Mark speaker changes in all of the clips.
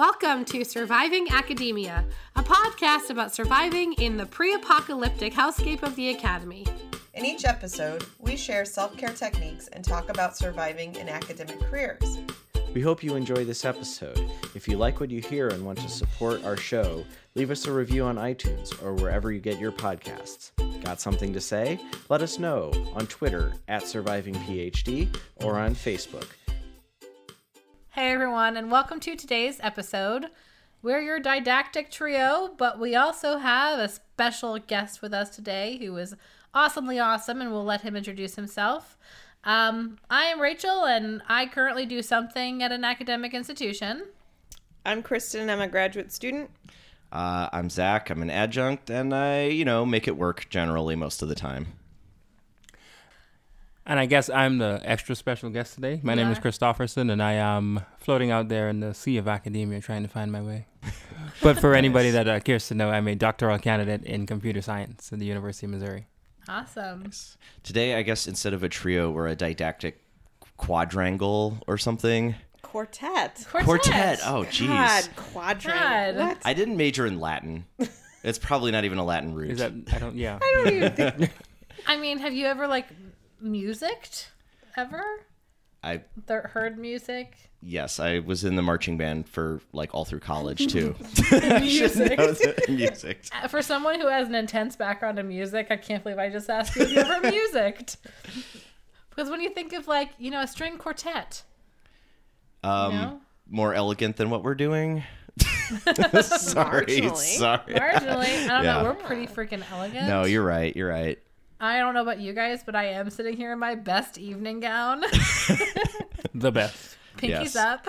Speaker 1: Welcome to Surviving Academia, a podcast about surviving in the pre apocalyptic hellscape of the Academy.
Speaker 2: In each episode, we share self care techniques and talk about surviving in academic careers.
Speaker 3: We hope you enjoy this episode. If you like what you hear and want to support our show, leave us a review on iTunes or wherever you get your podcasts. Got something to say? Let us know on Twitter at SurvivingPhD or on Facebook.
Speaker 1: Hey everyone, and welcome to today's episode. We're your didactic trio, but we also have a special guest with us today who is awesomely awesome, and we'll let him introduce himself. Um, I am Rachel, and I currently do something at an academic institution.
Speaker 2: I'm Kristen, I'm a graduate student.
Speaker 3: Uh, I'm Zach. I'm an adjunct, and I, you know, make it work generally most of the time.
Speaker 4: And I guess I'm the extra special guest today. My name is
Speaker 1: Yeah.
Speaker 4: Christofferson, and I am floating out there in the sea of academia trying to find my way. but for anybody that uh, cares to know, I'm a doctoral candidate in computer science at the University of Missouri.
Speaker 1: Awesome.
Speaker 3: Today, I guess instead of a trio, we're a didactic quadrangle or something.
Speaker 2: Quartet.
Speaker 3: Quartet. Oh, jeez.
Speaker 2: God, quadrant.
Speaker 1: God.
Speaker 2: What?
Speaker 3: I didn't major in Latin. It's probably not even a Latin root.
Speaker 4: Is that I don't yeah.
Speaker 2: I don't even think.
Speaker 1: I mean, have you ever like musicked? Ever?
Speaker 3: I
Speaker 1: Th- heard music?
Speaker 3: yes, I was in the marching band for like all through college too.
Speaker 1: Music.
Speaker 3: Music.
Speaker 1: Uh, For someone who has an intense background in music, I can't believe I just asked you if you ever musicked. Because when you think of like, you know, a string quartet,
Speaker 3: Um,
Speaker 1: know?
Speaker 3: more elegant than what we're doing. sorry,
Speaker 2: Marginally.
Speaker 3: sorry.
Speaker 1: marginally, I don't
Speaker 3: Yeah.
Speaker 1: know, we're pretty freaking elegant.
Speaker 3: No, you're right. You're right.
Speaker 1: I don't know about you guys, but I am sitting here in my best evening gown,
Speaker 4: The best.
Speaker 1: pinkies
Speaker 3: Yes.
Speaker 1: up,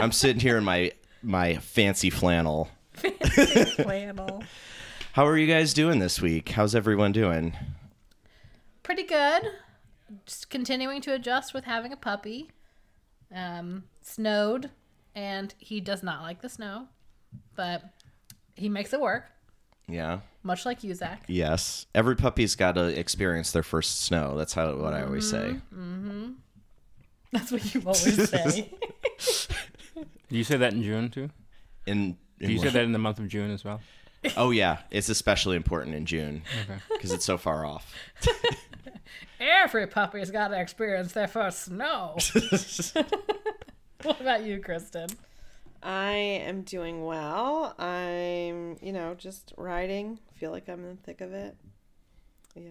Speaker 3: I'm sitting here in my my fancy flannel.
Speaker 1: fancy flannel.
Speaker 3: How are you guys doing this week? How's everyone doing?
Speaker 1: Pretty good. Just continuing to adjust with having a puppy. Um, snowed, and he does not like the snow, but he makes it work.
Speaker 3: Yeah.
Speaker 1: Much like you, Zach.
Speaker 3: Yes. Every puppy's got to experience their first snow. That's how what I always say. Mm-hmm.
Speaker 1: That's what you always say.
Speaker 4: Do you say that in June too?
Speaker 3: In, in
Speaker 4: Do you say that in the month of June as well?
Speaker 3: Oh yeah, it's especially important in June
Speaker 4: Okay.
Speaker 3: because it's so far off.
Speaker 1: Every puppy's got to experience their first snow. what about you, Kristen?
Speaker 2: I am doing well. I'm, you know, just riding. Feel like I'm in the thick of it. Yeah.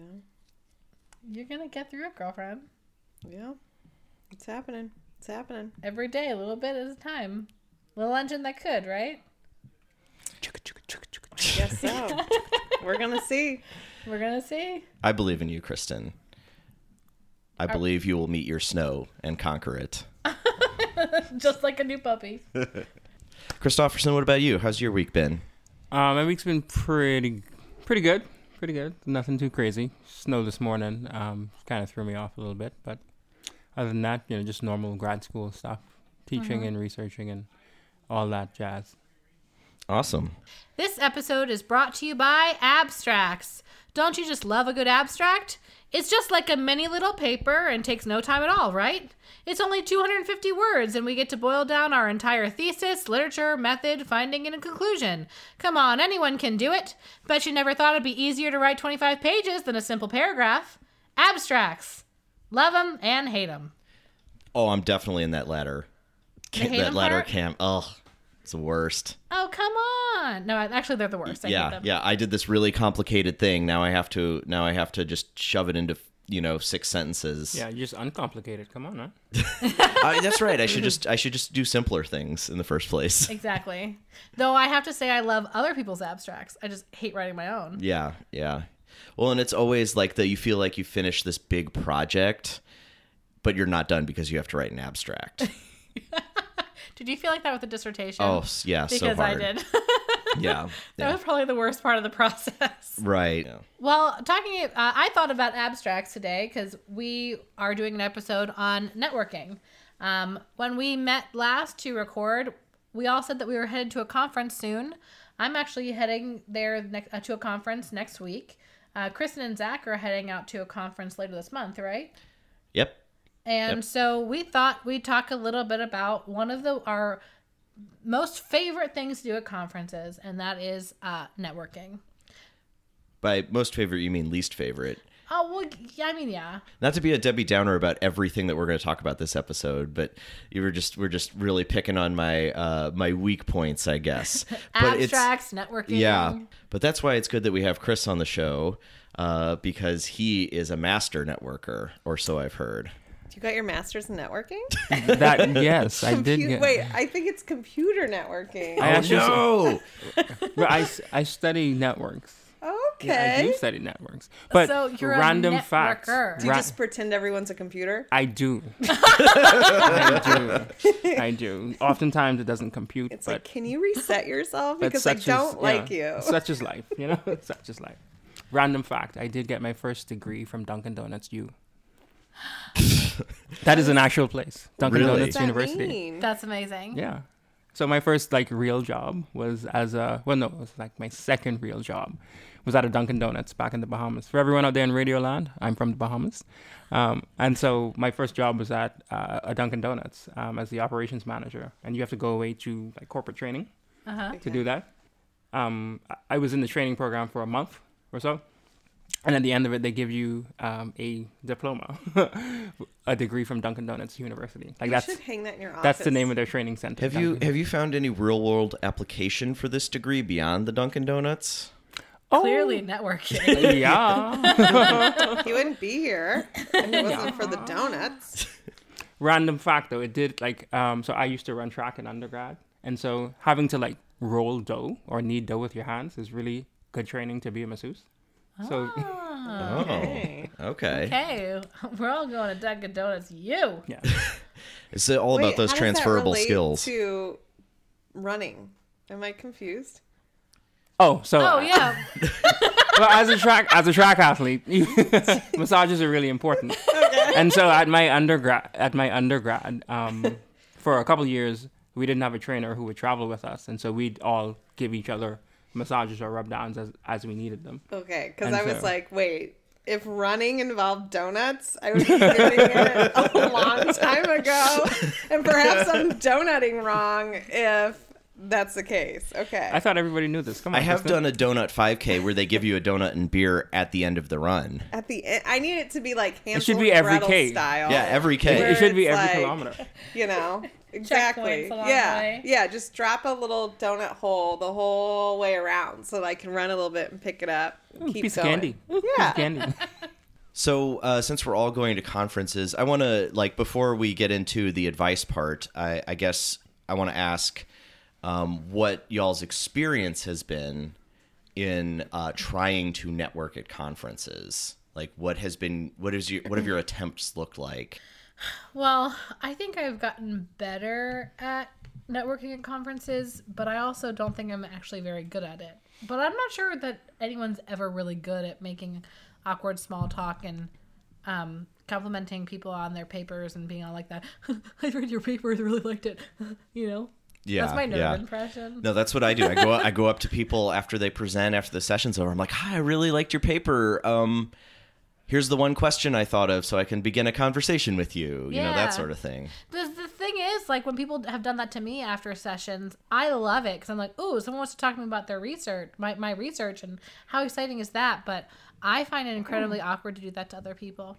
Speaker 1: You're gonna get through it, girlfriend.
Speaker 2: Yeah. It's happening. It's happening.
Speaker 1: Every day, a little bit at a time. Little engine that could, right?
Speaker 2: Guess so. We're going to see.
Speaker 1: We're gonna see.
Speaker 3: I believe in you, Kristen. I believe you will meet your snow and conquer it.
Speaker 1: Just like a new puppy.
Speaker 3: Christofferson, what about you? How's your week been?
Speaker 4: Uh, my week's been pretty pretty good. Pretty good. Nothing too crazy. Snow this morning um, kind of threw me off a little bit, but other than that, you know, just normal grad school stuff, teaching and researching and all that jazz.
Speaker 3: Awesome.
Speaker 1: This episode is brought to you by Abstracts. Don't you just love a good abstract? It's just like a mini little paper and takes no time at all, right? It's only 250 words, and we get to boil down our entire thesis, literature, method, finding, and a conclusion. Come on, anyone can do it. Bet you never thought it'd be easier to write 25 pages than a simple paragraph. Abstracts. Love 'em and hate 'em.
Speaker 3: Oh, I'm definitely in that ladder.
Speaker 1: The hate
Speaker 3: that
Speaker 1: 'em
Speaker 3: ladder
Speaker 1: part?
Speaker 3: camp. Oh, it's the worst.
Speaker 1: Oh, come on. No, actually, they're the worst. I
Speaker 3: yeah,
Speaker 1: them.
Speaker 3: yeah. I did this really complicated thing. Now I have to. Now I have to just shove it into you know six sentences.
Speaker 4: Yeah, just uncomplicated. Come on, huh?
Speaker 3: I, that's right. I should just. I should just do simpler things in the first place.
Speaker 1: Exactly. Though I have to say, I love other people's abstracts. I just hate writing my own.
Speaker 3: Yeah, yeah. Well, and it's always like that. You feel like you finish this big project, but you're not done because you have to write an abstract.
Speaker 1: Did you feel like that with the dissertation?
Speaker 3: oh, s- yeah, so
Speaker 1: because I
Speaker 3: hard.
Speaker 1: did.
Speaker 3: Yeah,
Speaker 1: that
Speaker 3: yeah.
Speaker 1: was probably the worst part of the process.
Speaker 3: right. Yeah.
Speaker 1: Well, talking, uh, I thought about abstracts today because we are doing an episode on networking. Um, when we met last to record, we all said that we were headed to a conference soon. I'm actually heading there next, uh, to a conference next week. Uh, Kristen and Zach are heading out to a conference later this month, right?
Speaker 3: Yep.
Speaker 1: And
Speaker 3: Yep.
Speaker 1: so we thought we'd talk a little bit about one of the our most favorite things to do at conferences, and that is uh, networking.
Speaker 3: By most favorite, you mean least favorite.
Speaker 1: Oh well, yeah, I mean, yeah.
Speaker 3: Not to be a Debbie Downer about everything that we're going to talk about this episode, but you were just we're just really picking on my uh, my weak points, I guess. But
Speaker 1: Abstracts, networking.
Speaker 3: yeah, but that's why it's good that we have Chris on the show uh, because he is a master networker, or so I've heard.
Speaker 2: You got your master's in networking?
Speaker 4: That yes, I did
Speaker 2: Compu-
Speaker 4: get.
Speaker 2: Wait, I think it's computer networking.
Speaker 4: I oh, actually
Speaker 3: no!
Speaker 4: but I, s- I study networks.
Speaker 2: okay.
Speaker 4: Yeah, I do study networks. But
Speaker 1: So you're a
Speaker 4: random facts.
Speaker 2: Do you
Speaker 4: ra-
Speaker 2: just pretend everyone's a computer?
Speaker 4: I do. I do. I do. Oftentimes it doesn't compute,
Speaker 2: It's
Speaker 4: but
Speaker 2: like, can you reset yourself? Because I don't
Speaker 4: is-
Speaker 2: like
Speaker 4: yeah,
Speaker 2: you.
Speaker 4: Such is life, you know. such is life. Random fact: I did get my first degree from Dunkin' Donuts U. that is an actual place, Dunkin'
Speaker 3: Really?
Speaker 4: Donuts
Speaker 2: that
Speaker 4: University.
Speaker 2: mean?
Speaker 1: That's amazing.
Speaker 4: Yeah. So my first like real job was as a well no it was like my second real job was at a Dunkin' Donuts back in the Bahamas. For everyone out there in Radio Land, I'm from the Bahamas, um, and so my first job was at uh, a Dunkin' Donuts um, as the operations manager, and you have to go away to like corporate training
Speaker 1: Uh-huh.
Speaker 4: to do that. Um, I- I was in the training program for a month or so, and at the end of it, they give you um, a diploma, a degree from Dunkin' Donuts University. Like
Speaker 2: You
Speaker 4: that's
Speaker 2: should hang that in your office.
Speaker 4: that's the name of their training center.
Speaker 3: Have you have you found any real world application for this degree beyond the Dunkin' Donuts?
Speaker 1: Clearly networking.
Speaker 4: Oh, yeah.
Speaker 2: He wouldn't be here if it wasn't for the donuts.
Speaker 4: Random fact though, it did like um. So I used to run track in undergrad, and so having to like roll dough or knead dough with your hands is really good training to be a masseuse. So
Speaker 1: Ah,
Speaker 3: Oh,
Speaker 2: Okay.
Speaker 3: okay.
Speaker 1: okay, we're all going to Dunkin' Donuts. You.
Speaker 4: yeah,
Speaker 3: It's all
Speaker 2: Wait,
Speaker 3: about those
Speaker 2: how does that
Speaker 3: transferable
Speaker 2: relate
Speaker 3: skills.
Speaker 2: To running. Am I confused?
Speaker 4: Oh, so
Speaker 1: Oh yeah.
Speaker 4: well, as a track as a track athlete, massages are really important. And so at my undergrad at my undergrad, um, for a couple years, we didn't have a trainer who would travel with us, and so we'd all give each other massages or rub downs as as we needed them.
Speaker 2: Okay, because I was like, wait, if running involved donuts, I would be doing it a long time ago. And perhaps I'm donutting wrong if that's the case. Okay.
Speaker 4: I thought everybody knew this. Come on,
Speaker 3: I have
Speaker 4: Kristen.
Speaker 3: done a donut 5K where they give you a donut and beer at the end of the run.
Speaker 2: At the end, I need it to be like Hansel
Speaker 4: should be every K.
Speaker 2: style.
Speaker 3: Yeah, every K.
Speaker 4: It should be every
Speaker 2: like,
Speaker 4: kilometer.
Speaker 2: You know, exactly. Yeah,
Speaker 1: way.
Speaker 2: yeah. Just drop a little donut hole the whole way around so that I can run a little bit and pick it up. And keep
Speaker 4: Piece
Speaker 2: going.
Speaker 4: of candy. Piece
Speaker 2: Yeah.
Speaker 4: of candy.
Speaker 3: So, uh, since we're all going to conferences, I want to like before we get into the advice part, I, I guess I want to ask um, what y'all's experience has been in uh, trying to network at conferences. Like, what has been what is your what have your attempts looked like?
Speaker 1: Well, I think I've gotten better at networking at conferences, but I also don't think I'm actually very good at it. But I'm not sure that anyone's ever really good at making awkward small talk and um, complimenting people on their papers and being all like that. I read your paper, I really liked it. you know?
Speaker 3: Yeah,
Speaker 1: That's my nerd
Speaker 3: yeah.
Speaker 1: impression.
Speaker 3: No, that's what I do. I go I go up to people after they present after the session's over. I'm like, "Hi, I really liked your paper. Um, here's the one question I thought of, so I can begin a conversation with you. You know that sort of thing."
Speaker 1: The, the thing is, like, when people have done that to me after sessions, I love it because I'm like, ooh, someone wants to talk to me about their research, my, my research, and how exciting is that? But I find it incredibly awkward to do that to other people.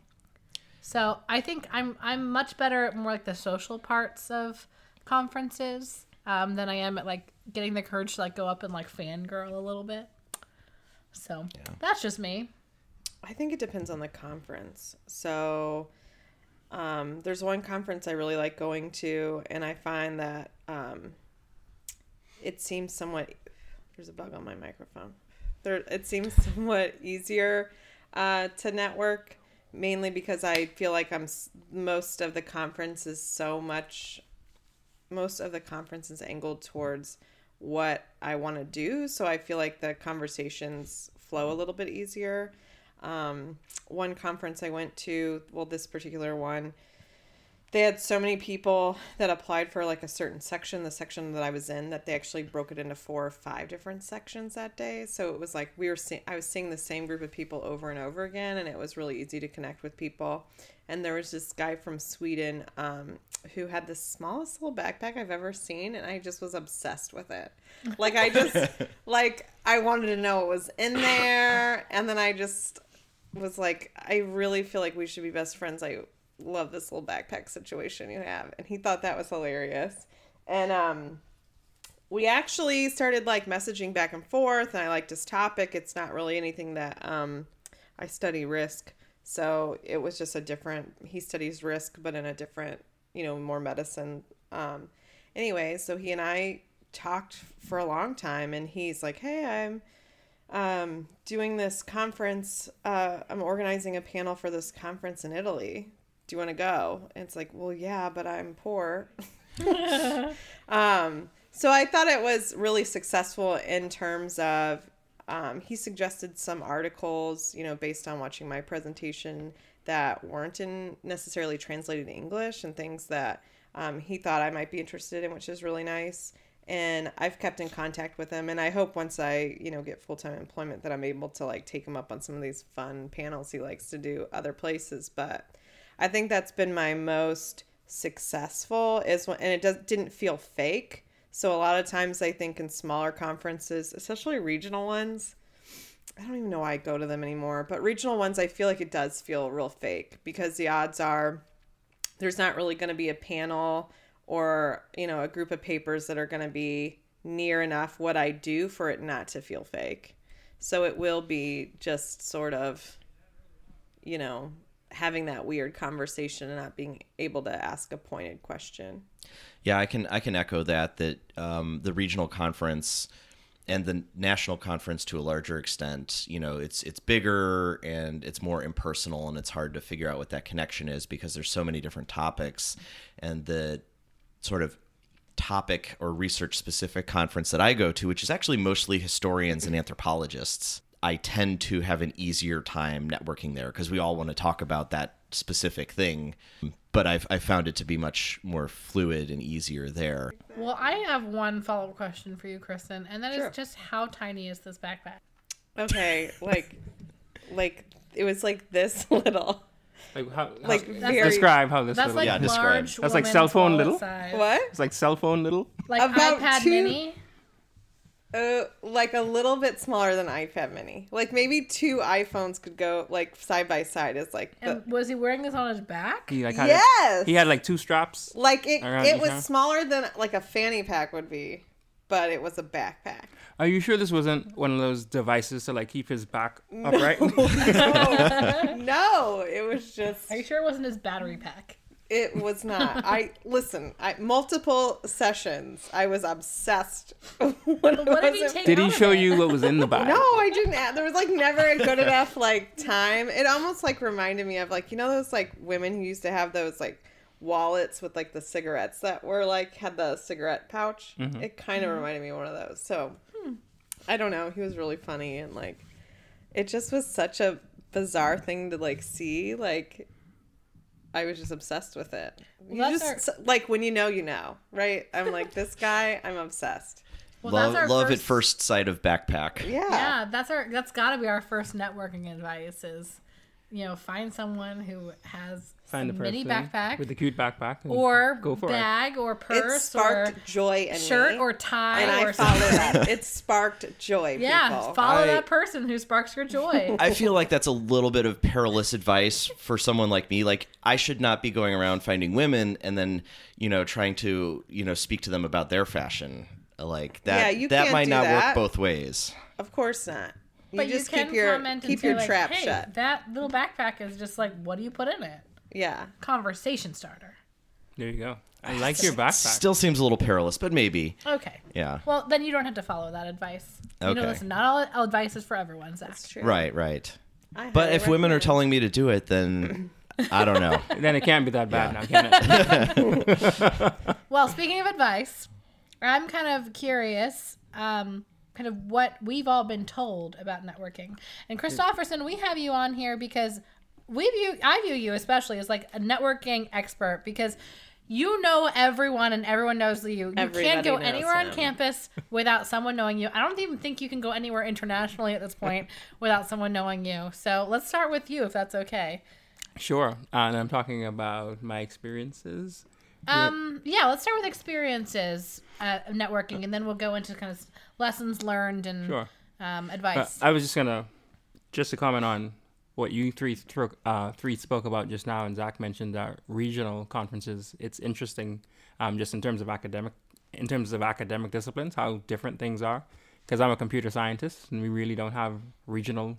Speaker 1: So I think I'm I'm much better at more like the social parts of conferences um, than I am at like getting the courage to like go up and like fangirl a little bit. So yeah. that's just me.
Speaker 2: I think it depends on the conference. So um, there's one conference I really like going to, and I find that um, it seems somewhat. There's a bug on my microphone. There, it seems somewhat easier uh, to network, mainly because I feel like I'm most of the conference is so much. Most of the conference is angled towards what I want to do, so I feel like the conversations flow a little bit easier um, one conference I went to, well, this particular one, they had so many people that applied for like a certain section, the section that I was in, that they actually broke it into four or five different sections that day. So it was like we were, seeing, I was seeing the same group of people over and over again, and it was really easy to connect with people. And there was this guy from Sweden. Um, who had the smallest little backpack I've ever seen, and I just was obsessed with it. Like I just like I wanted to know what was in there, and then I just was like, I really feel like we should be best friends. I love this little backpack situation you have, and he thought that was hilarious, and um. We actually started like messaging back and forth, and I liked his topic. It's not really anything that um, I study risk, so it was just a different. He studies risk, but in a different, you know, more medicine. Um, anyway, so he and I talked for a long time, and he's like, "Hey, I'm um, doing this conference. Uh, I'm organizing a panel for this conference in Italy. Do you want to go?" And it's like, "Well, yeah, but I'm poor." um, so I thought it was really successful in terms of um, he suggested some articles, you know, based on watching my presentation that weren't in necessarily translated English and things that um, he thought I might be interested in, which is really nice. And I've kept in contact with him, and I hope once I, you know, get full time employment that I'm able to like take him up on some of these fun panels he likes to do other places. But I think that's been my most successful is when, and it does didn't feel fake so a lot of times I think in smaller conferences, especially regional ones, I don't even know why I go to them anymore, but regional ones I feel like it does feel real fake because the odds are there's not really going to be a panel or, you know, a group of papers that are going to be near enough what I do for it not to feel fake. So it will be just sort of you know, having that weird conversation and not being able to ask a pointed question.
Speaker 3: Yeah, I can I can echo that that um, the regional conference and the national conference to a larger extent, you know, it's it's bigger and it's more impersonal and it's hard to figure out what that connection is because there's so many different topics. And the sort of topic or research specific conference that I go to, which is actually mostly historians and anthropologists, I tend to have an easier time networking there because we all want to talk about that specific thing. But I've, I found it to be much more fluid and easier there.
Speaker 1: Well, I have one follow up question for you, Kristen, and that is
Speaker 2: Sure.
Speaker 1: just how tiny is this backpack?
Speaker 2: Okay, like, like it was like this little.
Speaker 4: Like how? how-
Speaker 2: Like very-
Speaker 4: describe how this.
Speaker 1: That's
Speaker 4: little,
Speaker 1: like
Speaker 3: Yeah, describe.
Speaker 1: large.
Speaker 4: That's like cell phone little?
Speaker 1: size.
Speaker 2: What?
Speaker 4: It's like cell phone little.
Speaker 1: Like
Speaker 2: About
Speaker 1: iPad
Speaker 2: two-
Speaker 1: Mini.
Speaker 2: Uh, like a little bit smaller than iPad Mini. Like maybe two iPhones could go like side by side. Is like the
Speaker 1: And was he wearing this on his back?
Speaker 4: He like had
Speaker 2: yes.
Speaker 4: he had like two straps.
Speaker 2: like it. It was
Speaker 4: arm?
Speaker 2: smaller than like a fanny pack would be, but it was a backpack.
Speaker 4: Are you sure this wasn't one of those devices to like keep his back upright?
Speaker 2: no, it was just.
Speaker 1: Are you sure it wasn't his battery pack?
Speaker 2: It was not. I listen. I multiple sessions. I was obsessed. when it
Speaker 1: What did he take
Speaker 4: Did he show you what was in the bag?
Speaker 2: No, I didn't. Add, there was like never a good enough like time. It almost like reminded me of like you know those like women who used to have those like wallets with like the cigarettes that were like had the cigarette pouch. Mm-hmm. It kind of reminded me of one of those. So I don't know. He was really funny and like it just was such a bizarre thing to like see. Like I was just obsessed with it. you
Speaker 1: that's
Speaker 2: just like when you know, you know, right? I'm like this guy. I'm obsessed.
Speaker 1: Well,
Speaker 3: love
Speaker 1: that's our
Speaker 3: love
Speaker 1: first,
Speaker 3: at first sight of backpack.
Speaker 2: Yeah.
Speaker 1: Yeah, that's our. That's got to be our first networking advice. Is you know find someone who has
Speaker 4: Find the
Speaker 1: a mini backpack
Speaker 4: with the cute backpack
Speaker 1: or
Speaker 4: go for it.
Speaker 1: bag or
Speaker 2: It
Speaker 1: purse
Speaker 2: sparked
Speaker 1: or
Speaker 2: joy in
Speaker 1: shirt
Speaker 2: me.
Speaker 1: or tie
Speaker 2: and I follow that. It sparked joy.
Speaker 1: Yeah,
Speaker 2: people.
Speaker 1: follow
Speaker 3: I-
Speaker 1: that person who sparks your joy.
Speaker 3: I feel like that's a little bit of perilous advice for someone like me. Like I should not be going around finding women and then, you know, trying to, you know, speak to them about their fashion. Like that
Speaker 2: Yeah, you
Speaker 3: that might not
Speaker 2: that.
Speaker 3: work both ways.
Speaker 2: Of course not. You
Speaker 1: but
Speaker 2: just
Speaker 1: you can
Speaker 2: keep your
Speaker 1: comment and
Speaker 2: keep
Speaker 1: say,
Speaker 2: your
Speaker 1: like,
Speaker 2: trap
Speaker 1: hey,
Speaker 2: shut.
Speaker 1: That little backpack is just like, what do you put in it?
Speaker 2: Yeah.
Speaker 1: Conversation starter.
Speaker 4: There you go. I like your backpack.
Speaker 3: Still seems a little perilous, but maybe.
Speaker 1: Okay.
Speaker 3: Yeah.
Speaker 1: Well, then you don't have to follow that advice. You know,
Speaker 3: Okay.
Speaker 1: listen, not all advice is for everyone, Zach.
Speaker 2: That's true.
Speaker 3: Right, right.
Speaker 2: I
Speaker 3: But if women are telling me to do it, then I don't know.
Speaker 4: then it can't be that bad now, can it?
Speaker 1: Well, speaking of advice, I'm kind of curious, um, kind of what we've all been told about networking. And Christofferson, we have you on here because we view, I view you especially as like a networking expert because you know everyone and everyone knows you. You
Speaker 2: Everybody
Speaker 1: can't go anywhere on campus without someone knowing you. I don't even think you can go anywhere internationally at this point without someone knowing you. So let's start with you, if that's okay.
Speaker 4: Sure. And I'm talking about my experiences
Speaker 1: Um, yeah, let's start with experiences uh, of networking, and then we'll go into kind of lessons learned and
Speaker 4: Sure.
Speaker 1: um,
Speaker 4: Uh,
Speaker 1: advice.
Speaker 4: I was just gonna just to comment on what you three uh, three spoke about just now, and Zach mentioned uh, regional conferences. It's interesting, um, just in terms of academic, in terms of academic disciplines, how different things are. Because I'm a computer scientist, and we really don't have regional,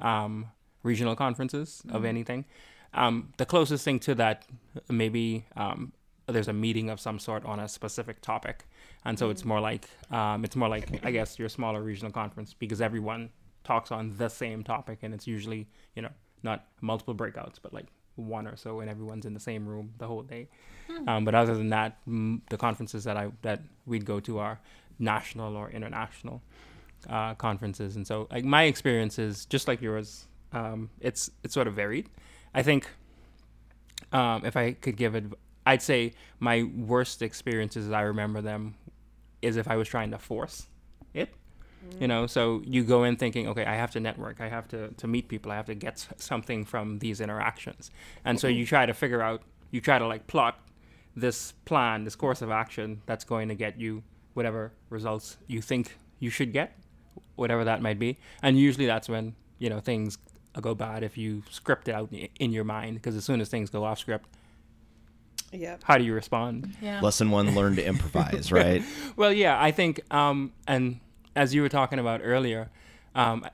Speaker 4: um, regional conferences of anything. Um, the closest thing to that, maybe um, there's a meeting of some sort on a specific topic, and so it's more like um, it's more like I guess your smaller regional conference because everyone talks on the same topic, and it's usually you know not multiple breakouts, but like one or so, and everyone's in the same room the whole day. Um, but other than that, mm, the conferences that I that we'd go to are national or international uh, conferences, and so like my experience is just like yours. Um, it's it's sort of varied. I think um, if I could give it, I'd say my worst experiences as I remember them is if I was trying to force it. You know, so you go in thinking, okay, I have to network, I have to, to meet people, I have to get something from these interactions. And so you try to figure out, you try to like plot this plan, this course of action that's going to get you whatever results you think you should get, whatever that might be. And usually that's when, you know, things go bad if you script it out in your mind, because as soon as things go off script,
Speaker 2: yeah
Speaker 4: how do you respond?
Speaker 1: yeah.
Speaker 3: Lesson one: learn to improvise. Right.
Speaker 4: Well, yeah, I think, um, and as you were talking about earlier, um,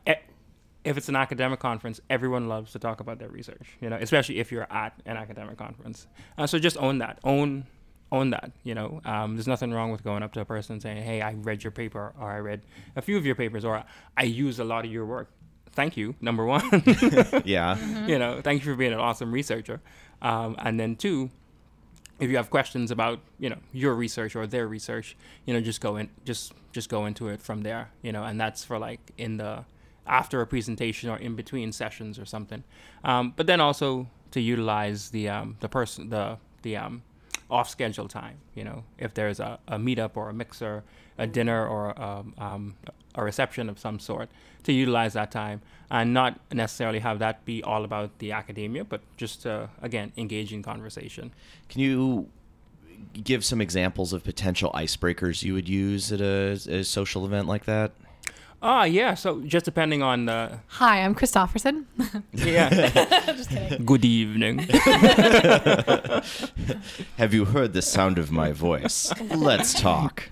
Speaker 4: if it's an academic conference, everyone loves to talk about their research, you know, especially if you're at an academic conference. Uh, so just own that, own, own that. You know, um, there's nothing wrong with going up to a person and saying, "Hey, I read your paper, or I read a few of your papers, or I use a lot of your work." Thank you, number one.
Speaker 3: Yeah.
Speaker 4: you know, thank you for being an awesome researcher. Um, and then two, if you have questions about you know your research or their research, you know, just go in, just just go into it from there. You know, and that's for like in the after a presentation or in between sessions or something. Um, but then also to utilize the um, the person the the um, off schedule time. You know, if there's a, a meetup or a mixer, a dinner or a, um, a reception of some sort, to utilize that time and not necessarily have that be all about the academia, but just to again engage in conversation.
Speaker 3: Can you give some examples of potential icebreakers you would use at a, a social event like that?
Speaker 4: Ah, yeah. So just depending on the
Speaker 1: Hi, I'm Christofferson.
Speaker 4: yeah.
Speaker 1: Just kidding.
Speaker 4: Good evening.
Speaker 3: Have you heard the sound of my voice? Let's talk.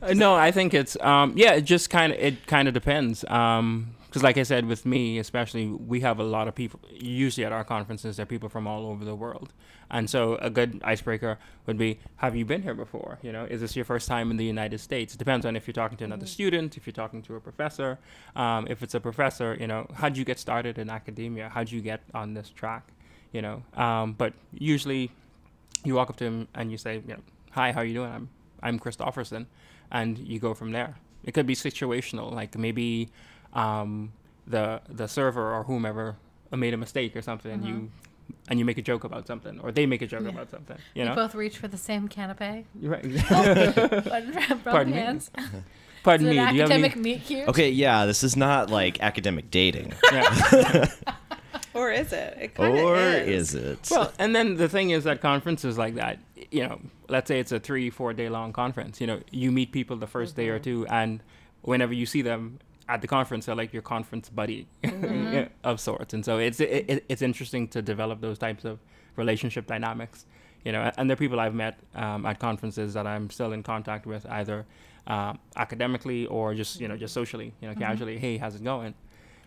Speaker 4: Uh, no, I think it's um yeah, it just kind of it kind of depends. Um because like I said with me especially we have a lot of people usually at our conferences there are people from all over the world. And so a good icebreaker would be have you been here before? You know, is this your first time in the United States? It depends on if you're talking to another student, if you're talking to a professor. Um, if it's a professor, you know, how'd you get started in academia? How'd you get on this track? You know, um, but usually you walk up to him and you say, you know, "Hi, how are you doing? I'm I'm Christofferson," and you go from there. It could be situational, like maybe um, the the server or whomever made a mistake or something, and you and you make a joke about something, or they make a joke
Speaker 1: Yeah.
Speaker 4: about something. You
Speaker 1: You
Speaker 4: know,
Speaker 1: both reach for the same canapé.
Speaker 4: You're right.
Speaker 1: Both
Speaker 4: Pardon me?
Speaker 1: hands.
Speaker 4: Pardon me. Do you have any?
Speaker 1: academic meet cute?
Speaker 3: Okay, yeah, this is not like academic dating.
Speaker 4: Yeah.
Speaker 2: Or is it? It
Speaker 3: Or
Speaker 2: is.
Speaker 3: is it?
Speaker 4: Well, and then the thing is that conferences like that, you know, let's say it's a three, four day long conference, you know, you meet people the 1st day or two, and whenever you see them at the conference, they're like your conference buddy yeah, of sorts. And so it's it, it, it's interesting to develop those types of relationship dynamics, you know, and there are people I've met um, at conferences that I'm still in contact with, either um, academically or just, you know, just socially, you know, casually, hey, how's it going?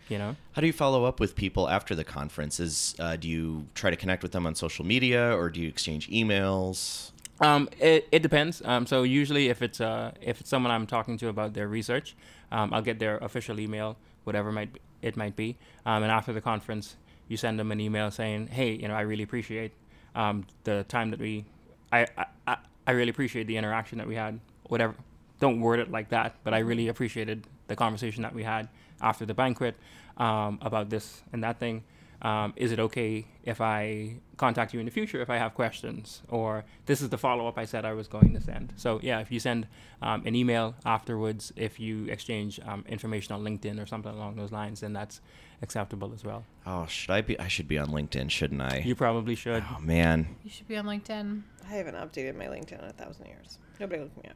Speaker 4: You know?
Speaker 3: How do you follow up with people after the conferences? Uh, do you try to connect with them on social media or do you exchange emails?
Speaker 4: Um, it, it depends. Um, so usually, if it's uh, if it's someone I'm talking to about their research, um, I'll get their official email, whatever might it might be. Um, and after the conference, you send them an email saying, "Hey, you know, I really appreciate um, the time that we, I, I- I, I really appreciate the interaction that we had. Whatever, don't word it like that, but I really appreciated the conversation that we had after the banquet um, about this and that thing. Um, is it okay if I contact you in the future if I have questions? Or this is the follow up I said I was going to send. So, yeah, if you send um, an email afterwards, if you exchange um, information on LinkedIn or something along those lines, then that's acceptable as well.
Speaker 3: Oh, should I be? I should be on LinkedIn, shouldn't I?
Speaker 4: You probably should.
Speaker 3: oh man,
Speaker 1: You should be on LinkedIn.
Speaker 2: I haven't updated my LinkedIn in a thousand years. Nobody look me up.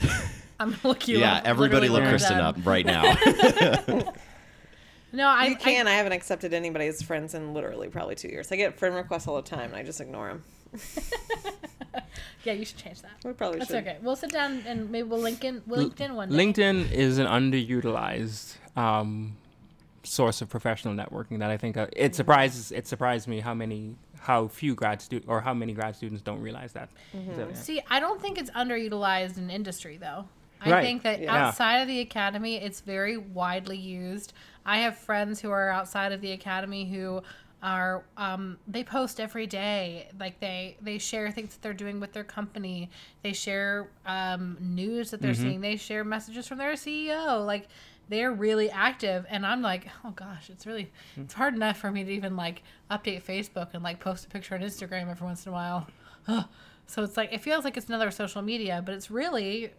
Speaker 1: I'm gonna look you
Speaker 3: yeah.
Speaker 1: up.
Speaker 3: Everybody
Speaker 1: literally
Speaker 3: look Kristen up right now.
Speaker 1: No, I
Speaker 2: you
Speaker 1: I-
Speaker 2: can. I, haven't accepted anybody as friends in literally probably two years. I get friend requests all the time, and I just ignore them.
Speaker 1: yeah, you should change that.
Speaker 2: We probably should.
Speaker 1: That's
Speaker 2: should.
Speaker 1: okay. We'll sit down and maybe we'll link in LinkedIn one day.
Speaker 4: LinkedIn is an underutilized um, source of professional networking that I think uh, it surprises it surprised me how many how few grad stu- or how many grad students don't realize that. So, yeah.
Speaker 1: See, I don't think it's underutilized in industry though. I
Speaker 4: Right.
Speaker 1: think that
Speaker 2: Yeah.
Speaker 1: outside of the academy, it's very widely used. I have friends who are outside of the academy who are um, they post every day. Like they they share things that they're doing with their company. They share um, news that they're seeing. They share messages from their CEO. Like they're really active, and I'm like, oh gosh, it's really it's hard enough for me to even like update Facebook and like post a picture on Instagram every once in a while. So it's like it feels like it's another social media, but it's really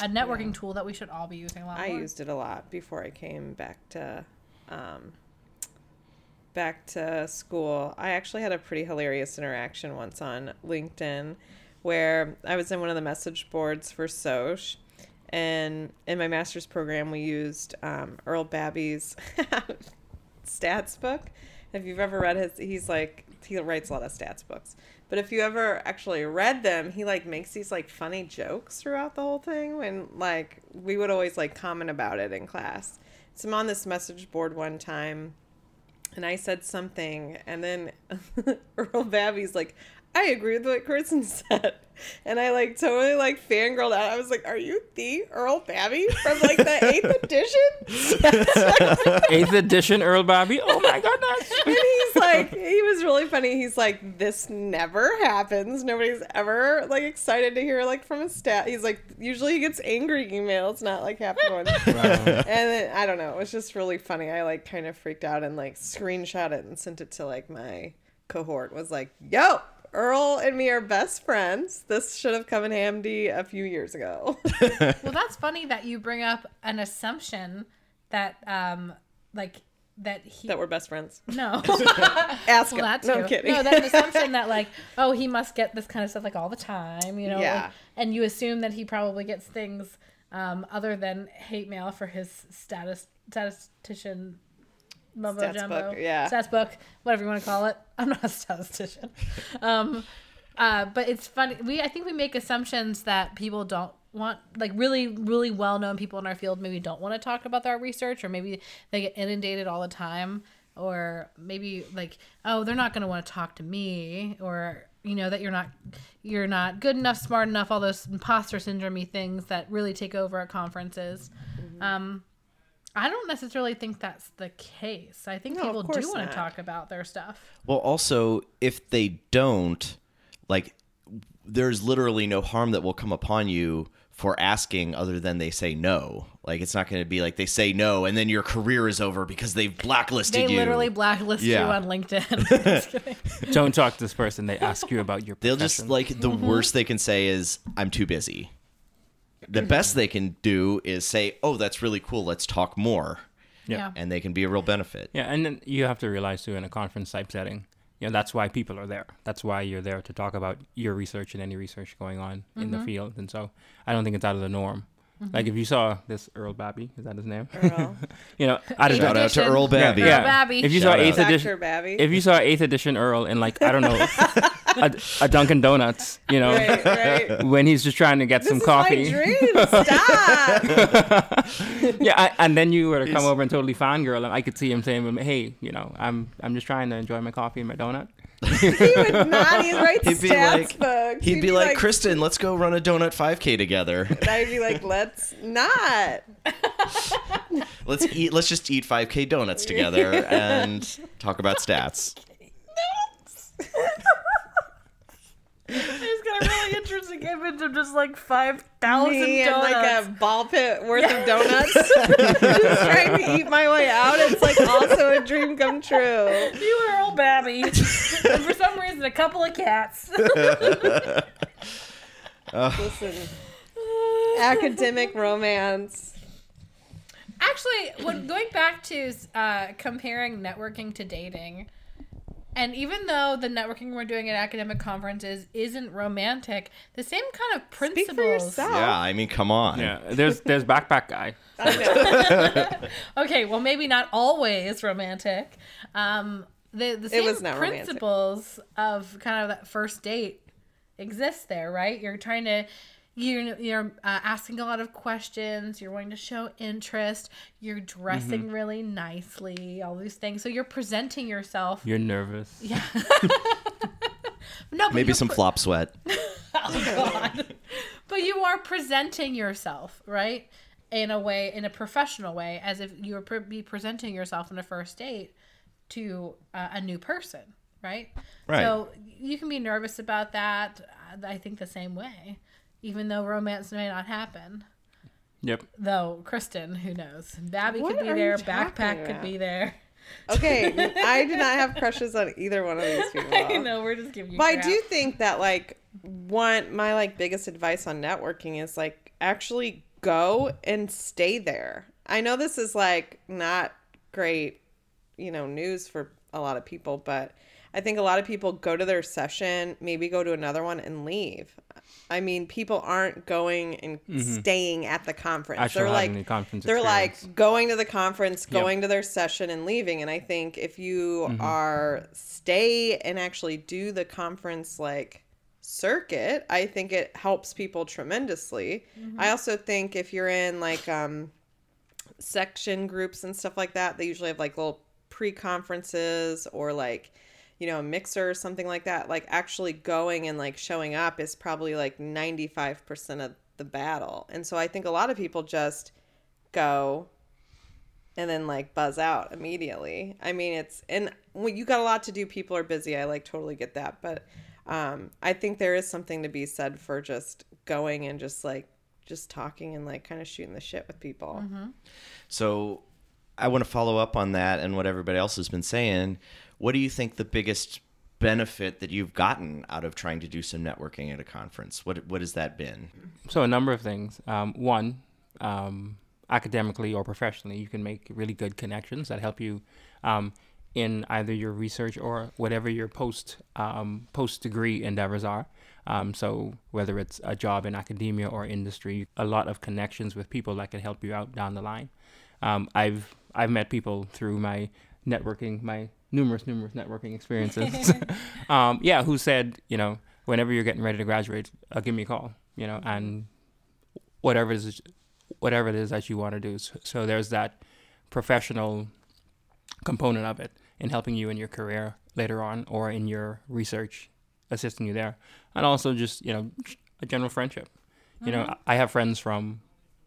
Speaker 1: a- networking tool that we should all be using a lot
Speaker 2: I
Speaker 1: more.
Speaker 2: used it a lot before I came back to um, back to school. I actually had a pretty hilarious interaction once on LinkedIn where I was in one of the message boards for Soch and in my master's program we used um, Earl Babbie's stats book. If you've ever read his he's like he writes a lot of stats books. But if you ever actually read them, he like makes these like funny jokes throughout the whole thing when like we would always like comment about it in class. So I'm on this message board one time and I said something and then Earl Babbie's like, I agree with what Kristen said. And I like totally like fangirled out. I was like, Are you the Earl Babbie from like the eighth edition?
Speaker 4: Eighth edition Earl Bobby. Oh my goodness.
Speaker 2: and he's like he was really funny he's like this never happens nobody's ever like excited to hear like from a stat he's like usually he gets angry emails not like happy ones and then i don't know it was just really funny i like kind of freaked out and like screenshot it and sent it to like my cohort was like yo earl and me are best friends. This should have come in handy a few years ago.
Speaker 1: Well, that's funny that you bring up an assumption that um like that he
Speaker 2: that we're best friends.
Speaker 1: No.
Speaker 2: Ask
Speaker 1: well
Speaker 2: him.
Speaker 1: that too
Speaker 2: no I'm kidding.
Speaker 1: No that assumption that like oh he must get this kind of stuff like all the time you know
Speaker 2: Yeah.
Speaker 1: like- and you assume that he probably gets things um other than hate mail for his status statistician mumbo
Speaker 2: Stats
Speaker 1: jumbo
Speaker 2: book, yeah.
Speaker 1: stats book whatever you want to call it. I'm not a statistician. Um uh but it's funny we i think we make assumptions that people don't want like really really well-known people in our field maybe don't want to talk about their research or maybe they get inundated all the time or maybe like oh they're not going to want to talk to me or you know that you're not you're not good enough smart enough all those imposter syndrome things that really take over at conferences. Um i don't necessarily think that's the case i think
Speaker 2: No,
Speaker 1: people do want to talk about their stuff
Speaker 3: Well, also, if they don't, like, there's literally no harm that will come upon you for asking other than they say no. Like, it's not going to be like they say no and then your career is over because they've blacklisted you.
Speaker 1: they
Speaker 3: you.
Speaker 1: literally blacklist you on linkedin Just kidding.
Speaker 4: Don't talk to this person. They ask you about your.
Speaker 3: They'll
Speaker 4: profession.
Speaker 3: just, like, the
Speaker 1: Mm-hmm.
Speaker 3: worst they can say is, I'm too busy. The best they can do is say, oh, that's really cool. Let's talk more.
Speaker 1: yeah
Speaker 3: And they can be a real benefit.
Speaker 4: Yeah, and then you have to realize too in a conference type setting, you know, that's why people are there. That's why you're there to talk about your research and any research going on in
Speaker 1: Mm-hmm.
Speaker 4: the field. And so I don't think it's out of the norm. Mm-hmm. Like if you saw this Earl Babbie, is that his name?
Speaker 2: Earl.
Speaker 4: you know, out of
Speaker 1: Eighth
Speaker 3: Shout out to. Earl
Speaker 4: yeah,
Speaker 3: Babbie.
Speaker 4: yeah.
Speaker 1: Babbie.
Speaker 4: If you
Speaker 3: Shout
Speaker 4: saw
Speaker 3: out.
Speaker 4: eighth edition,
Speaker 2: Babbie.
Speaker 4: if you saw eighth edition Earl in like I don't know, a, a Dunkin' Donuts, you know,
Speaker 2: right, right.
Speaker 4: when he's just trying to get some
Speaker 2: This
Speaker 4: coffee.
Speaker 2: my dream. Stop.
Speaker 4: yeah, I, and then you were to come over and totally fangirl him. I could see him saying, "Hey, you know, I'm I'm just trying to enjoy my coffee and my donut."
Speaker 2: He would not. He'd write
Speaker 3: He'd be
Speaker 2: stats
Speaker 3: like,
Speaker 2: books.
Speaker 3: he'd be like, Kristen, let's go run a donut 5K together.
Speaker 2: And I'd be like, let's not.
Speaker 3: Let's eat. Let's just eat 5K donuts together and talk about stats.
Speaker 1: I just got a really interesting image of just like five thousand
Speaker 2: Me and
Speaker 1: donuts.
Speaker 2: like a ball pit worth of donuts, just trying to eat my way out. It's like also a dream come true.
Speaker 1: you were old Babby, and for some reason, a couple of cats.
Speaker 2: Listen, academic romance.
Speaker 1: Actually, when going back to uh, comparing networking to dating, and even though the networking we're doing at academic conferences isn't romantic, the same kind of
Speaker 2: Speak
Speaker 1: principles.
Speaker 2: for yourself.
Speaker 3: Yeah, I mean, come on.
Speaker 4: Yeah, there's there's backpack guy.
Speaker 1: Okay, well, maybe not always romantic. Um, the the same
Speaker 2: was not romantic.
Speaker 1: principles of kind of that first date exist there, right? You're trying to you you're uh, asking a lot of questions. You're wanting to show interest. You're dressing
Speaker 2: Mm-hmm.
Speaker 1: really nicely. All these things. So you're presenting yourself.
Speaker 4: You're nervous.
Speaker 1: Yeah. no, but
Speaker 3: Maybe some
Speaker 1: pre-
Speaker 3: flop sweat.
Speaker 1: Oh, God. but you are presenting yourself, right? In a way, in a professional way, as if you were pre- be presenting yourself on a first date to uh, a new person, right?
Speaker 3: Right.
Speaker 1: So you can be nervous about that. uh, I think the same way, even though romance may not happen.
Speaker 4: Yep.
Speaker 1: Though Kristen, who knows? Babbie
Speaker 2: What
Speaker 1: could be there.
Speaker 2: talking
Speaker 1: Backpack could be there.
Speaker 2: Okay, I do not have crushes on either one of these people.
Speaker 1: I know we're just giving you.
Speaker 2: But I do think that like one my like biggest advice on networking is like actually go and stay there. I know this is like not great, you know, news for a lot of people, but I think a lot of people go to their session, maybe go to another one and leave. I mean, people aren't going and staying at the conference.
Speaker 4: Actual
Speaker 2: they're like
Speaker 4: the conference
Speaker 2: they're
Speaker 4: experience.
Speaker 2: like going to the conference, going to their session and leaving. And I think if you
Speaker 4: Mm-hmm.
Speaker 2: are stay and actually do the conference like circuit, I think it helps people tremendously. I also think if you're in like um section groups and stuff like that, they usually have like little pre-conferences or like you know, a mixer or something like that, like actually going and like showing up is probably like 95% of the battle. And so I think a lot of people just go and then like buzz out immediately. I mean, it's, and when you got a lot to do, people are busy. I like totally get that. But um, I think there is something to be said for just going and just like, just talking and like kind of shooting the shit with people.
Speaker 3: So I want to follow up on that and what everybody else has been saying. What do you think the biggest benefit that you've gotten out of trying to do some networking at a conference? What what has that been?
Speaker 4: So a number of things. Um, one, um, academically or professionally, you can make really good connections that help you um, in either your research or whatever your post um, post degree endeavors are. Um, so whether it's a job in academia or industry, a lot of connections with people that can help you out down the line. Um, I've I've met people through my networking, my numerous numerous networking experiences. um, yeah, who said you know whenever you're getting ready to graduate, uh, give me a call. You know, and whatever it is whatever it is that you want to do. So, so there's that professional component of it in helping you in your career later on or in your research, assisting you there, and also just you know a general friendship. You know, I have friends from,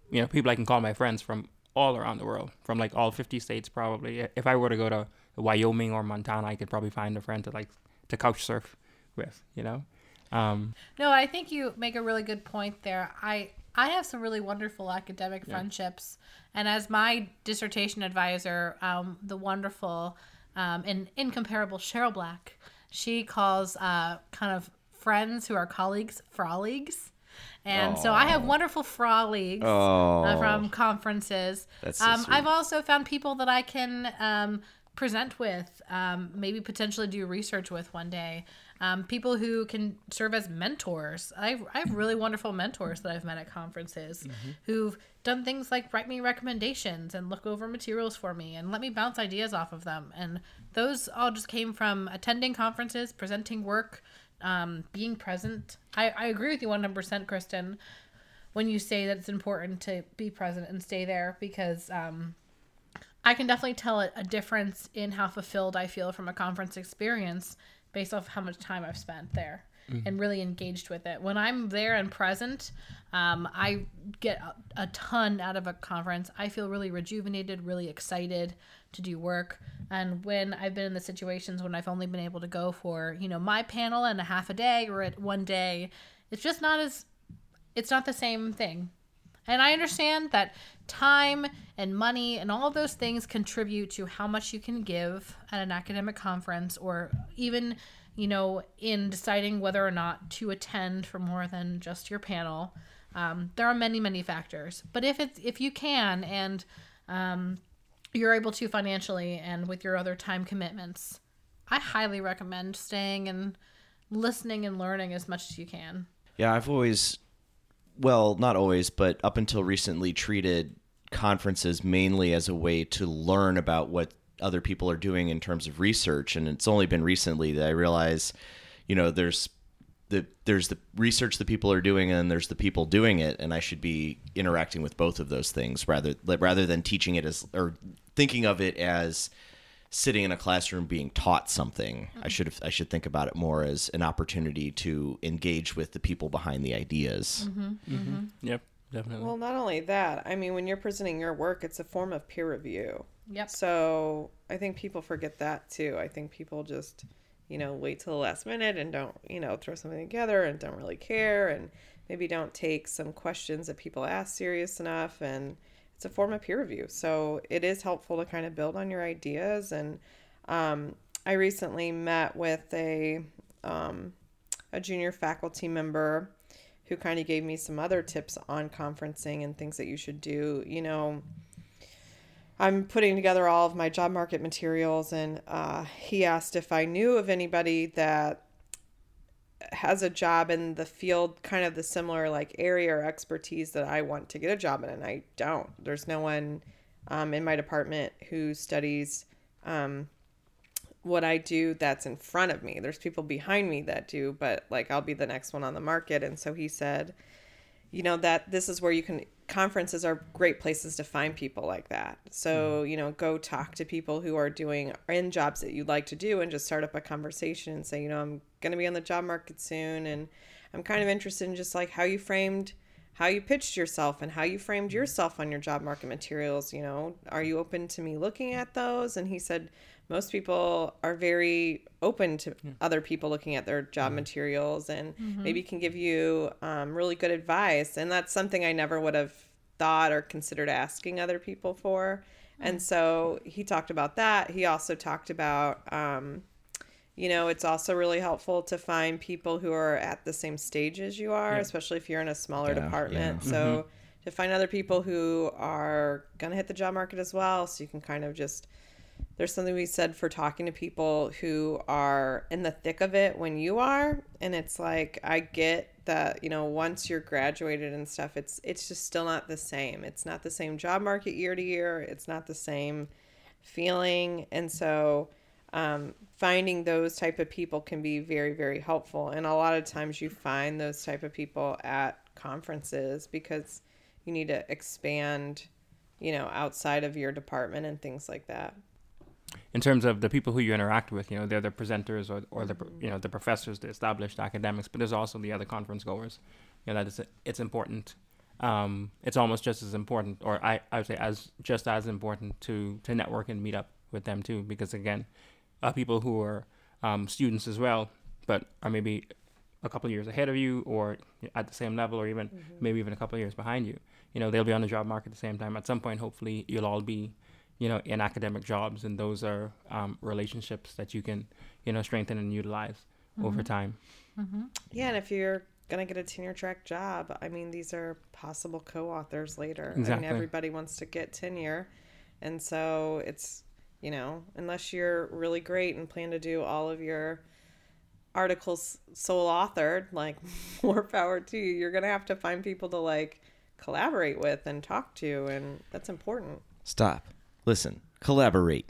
Speaker 4: you know, people I can call my friends from all around the world, from like all 50 states probably. If I were to go to Wyoming or Montana, I could probably find a friend to like to couch surf with. You know, um,
Speaker 1: No, I think you make a really good point there. I I have some really wonderful academic friendships, and as my dissertation advisor, um, the wonderful um, and incomparable Cheryl Black, she calls uh, kind of friends who are colleagues froligs. And so I have wonderful froligs uh, from conferences.
Speaker 3: That's so
Speaker 1: um,
Speaker 3: sweet.
Speaker 1: I've also found people that I can um, present with, um, maybe potentially do research with one day. Um, people who can serve as mentors. I've, I have really wonderful mentors that I've met at conferences who've done things like write me recommendations and look over materials for me and let me bounce ideas off of them. And those all just came from attending conferences, presenting work, um, being present. I, I agree with you 100%, Kristen, when you say that it's important to be present and stay there because um, I can definitely tell a, a difference in how fulfilled I feel from a conference experience based off how much time I've spent there and really engaged with it. When I'm there and present, um, I get a, a ton out of a conference. I feel really rejuvenated, really excited to do work. And when I've been in the situations when I've only been able to go for, you know, my panel and a half a day or at one day, It's just not as it's not the same thing. And I understand that time and money and all of those things contribute to how much you can give at an academic conference or even, you know, in deciding whether or not to attend for more than just your panel. Um, there are many, many factors. But if it's if you can and um, you're able to financially and with your other time commitments, I highly recommend staying and listening and learning as much as you can.
Speaker 3: Yeah, I've always, well, not always, but up until recently, treated conferences mainly as a way to learn about what other people are doing in terms of research. And it's only been recently that I realize, you know, there's the there's the research that people are doing and there's the people doing it and I should be interacting with both of those things rather rather than teaching it as or thinking of it as sitting in a classroom being taught something. I mm-hmm. should have, I should think about it more as an opportunity to engage with the people behind the ideas. Mm-hmm, mm-hmm.
Speaker 4: Yep, definitely.
Speaker 2: Well, not only that, I mean, when you're presenting your work, it's a form of peer review.
Speaker 1: Yep.
Speaker 2: So I think people forget that too. I think people just, you know, wait till the last minute and don't, you know, throw something together and don't really care and maybe don't take some questions that people ask serious enough. And it's a form of peer review. So it is helpful to kind of build on your ideas. And um, I recently met with a, um, a junior faculty member who kind of gave me some other tips on conferencing and things that you should do. You know, I'm putting together all of my job market materials, and uh, he asked if I knew of anybody that has a job in the field, kind of the similar like area or expertise that I want to get a job in, and I don't. There's no one um, in my department who studies um, what I do that's in front of me. There's people behind me that do, but like I'll be the next one on the market. And so he said, you know, that this is where you can, conferences are great places to find people like that. So, hmm. you know, go talk to people who are doing in jobs that you'd like to do and just start up a conversation and say, you know, I'm going to be on the job market soon. And I'm kind of interested in just like how you framed how you pitched yourself and how you framed hmm. yourself on your job market materials you know are you open to me looking at those and he said most people are very open to other people looking at their job materials and maybe can give you um, really good advice. And that's something i never would have thought or considered asking other people for. And so he talked about that. He also talked about um, you know, it's also really helpful to find people who are at the same stage as you are, especially if you're in a smaller
Speaker 3: Yeah,
Speaker 2: department. So to find other people who are going to hit the job market as well, so you can kind of just there's something we said for talking to people who are in the thick of it when you are and it's like I get that you know once you're graduated and stuff it's it's just still not the same. It's not the same job market year to year. It's not the same feeling. And so um, finding those type of people can be very very helpful. And a lot of times you find those type of people at conferences because you need to expand you know outside of your department and things like that
Speaker 4: in terms of the people who you interact with, you know, they're the presenters or, or the you know the professors, the established academics, but there's also the other conference goers. You know, that is it's important. Um, it's almost just as important, or I, I would say as just as important to to network and meet up with them too, because again, uh, people who are um, students as well, but are maybe a couple of years ahead of you, or at the same level, or even maybe even a couple of years behind you. You know, they'll be on the job market at the same time. At some point, hopefully, you'll all be you know, in academic jobs, and those are um, relationships that you can, you know, strengthen and utilize over time.
Speaker 2: Yeah, and if you're gonna get a tenure track job, I mean, these are possible co-authors later.
Speaker 4: Exactly.
Speaker 2: I mean, everybody wants to get tenure, and so it's you know, unless you're really great and plan to do all of your articles sole authored, like more power to you. You're gonna have to find people to like collaborate with and talk to, and that's important.
Speaker 3: Stop. Listen. Collaborate.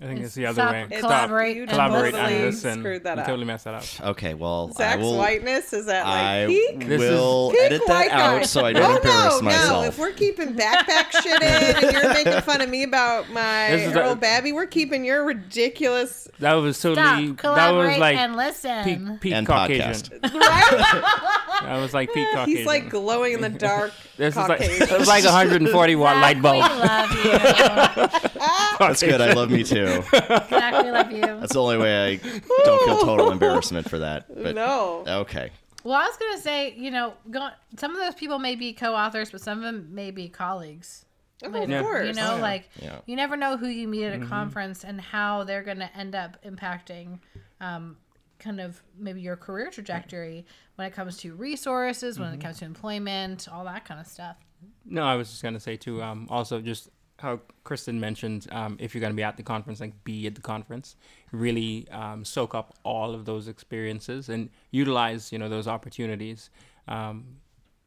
Speaker 4: I think it's
Speaker 1: It's
Speaker 4: the other
Speaker 1: stop,
Speaker 4: way.
Speaker 1: it's
Speaker 4: Stop,
Speaker 1: collaborate, and
Speaker 2: totally
Speaker 4: and listen.
Speaker 2: screwed that
Speaker 4: you
Speaker 2: up.
Speaker 4: totally messed that up.
Speaker 3: Okay, well, I
Speaker 2: Zach's
Speaker 3: will.
Speaker 2: whiteness is at like
Speaker 3: I
Speaker 2: peak.
Speaker 4: This is-
Speaker 3: will
Speaker 2: Peak
Speaker 3: edit that
Speaker 2: white guy.
Speaker 3: out so I don't
Speaker 2: oh,
Speaker 3: embarrass
Speaker 2: no,
Speaker 3: myself.
Speaker 2: No, if we're keeping backpack shit in and you're making fun of me about my
Speaker 4: This is
Speaker 2: Earl
Speaker 4: a-
Speaker 2: Babbie, we're keeping your ridiculous.
Speaker 4: That was totally.
Speaker 1: Stop,
Speaker 4: that
Speaker 1: collaborate,
Speaker 4: was like
Speaker 1: and listen.
Speaker 4: peak, peak
Speaker 3: And
Speaker 4: Caucasian.
Speaker 3: podcast.
Speaker 2: Right?
Speaker 4: That was like peak Caucasian.
Speaker 2: He's like glowing in the dark.
Speaker 4: This is like
Speaker 2: Caucasian.
Speaker 4: it was like 140 watt
Speaker 1: Zach,
Speaker 4: light bulb.
Speaker 1: We love you.
Speaker 3: That's good. I love me too.
Speaker 1: Zach, we love you.
Speaker 3: That's the only way I don't feel total embarrassment for that. But
Speaker 2: no.
Speaker 3: okay.
Speaker 1: Well, I was gonna say, you know, go, some of those people may be co-authors, but some of them may be colleagues.
Speaker 2: Oh,
Speaker 1: later.
Speaker 2: of
Speaker 4: Yeah.
Speaker 2: course.
Speaker 1: You know,
Speaker 4: yeah.
Speaker 1: like
Speaker 3: Yeah.
Speaker 1: you never know who you meet at a conference and how they're going to end up impacting, um, kind of maybe your career trajectory when it comes to resources, when it comes to employment, all that kind of stuff.
Speaker 4: No, I was just gonna say too. Um, also, just how Kristen mentioned, um, if you're gonna be at the conference, like be at the conference, really um, soak up all of those experiences and utilize, you know, those opportunities um,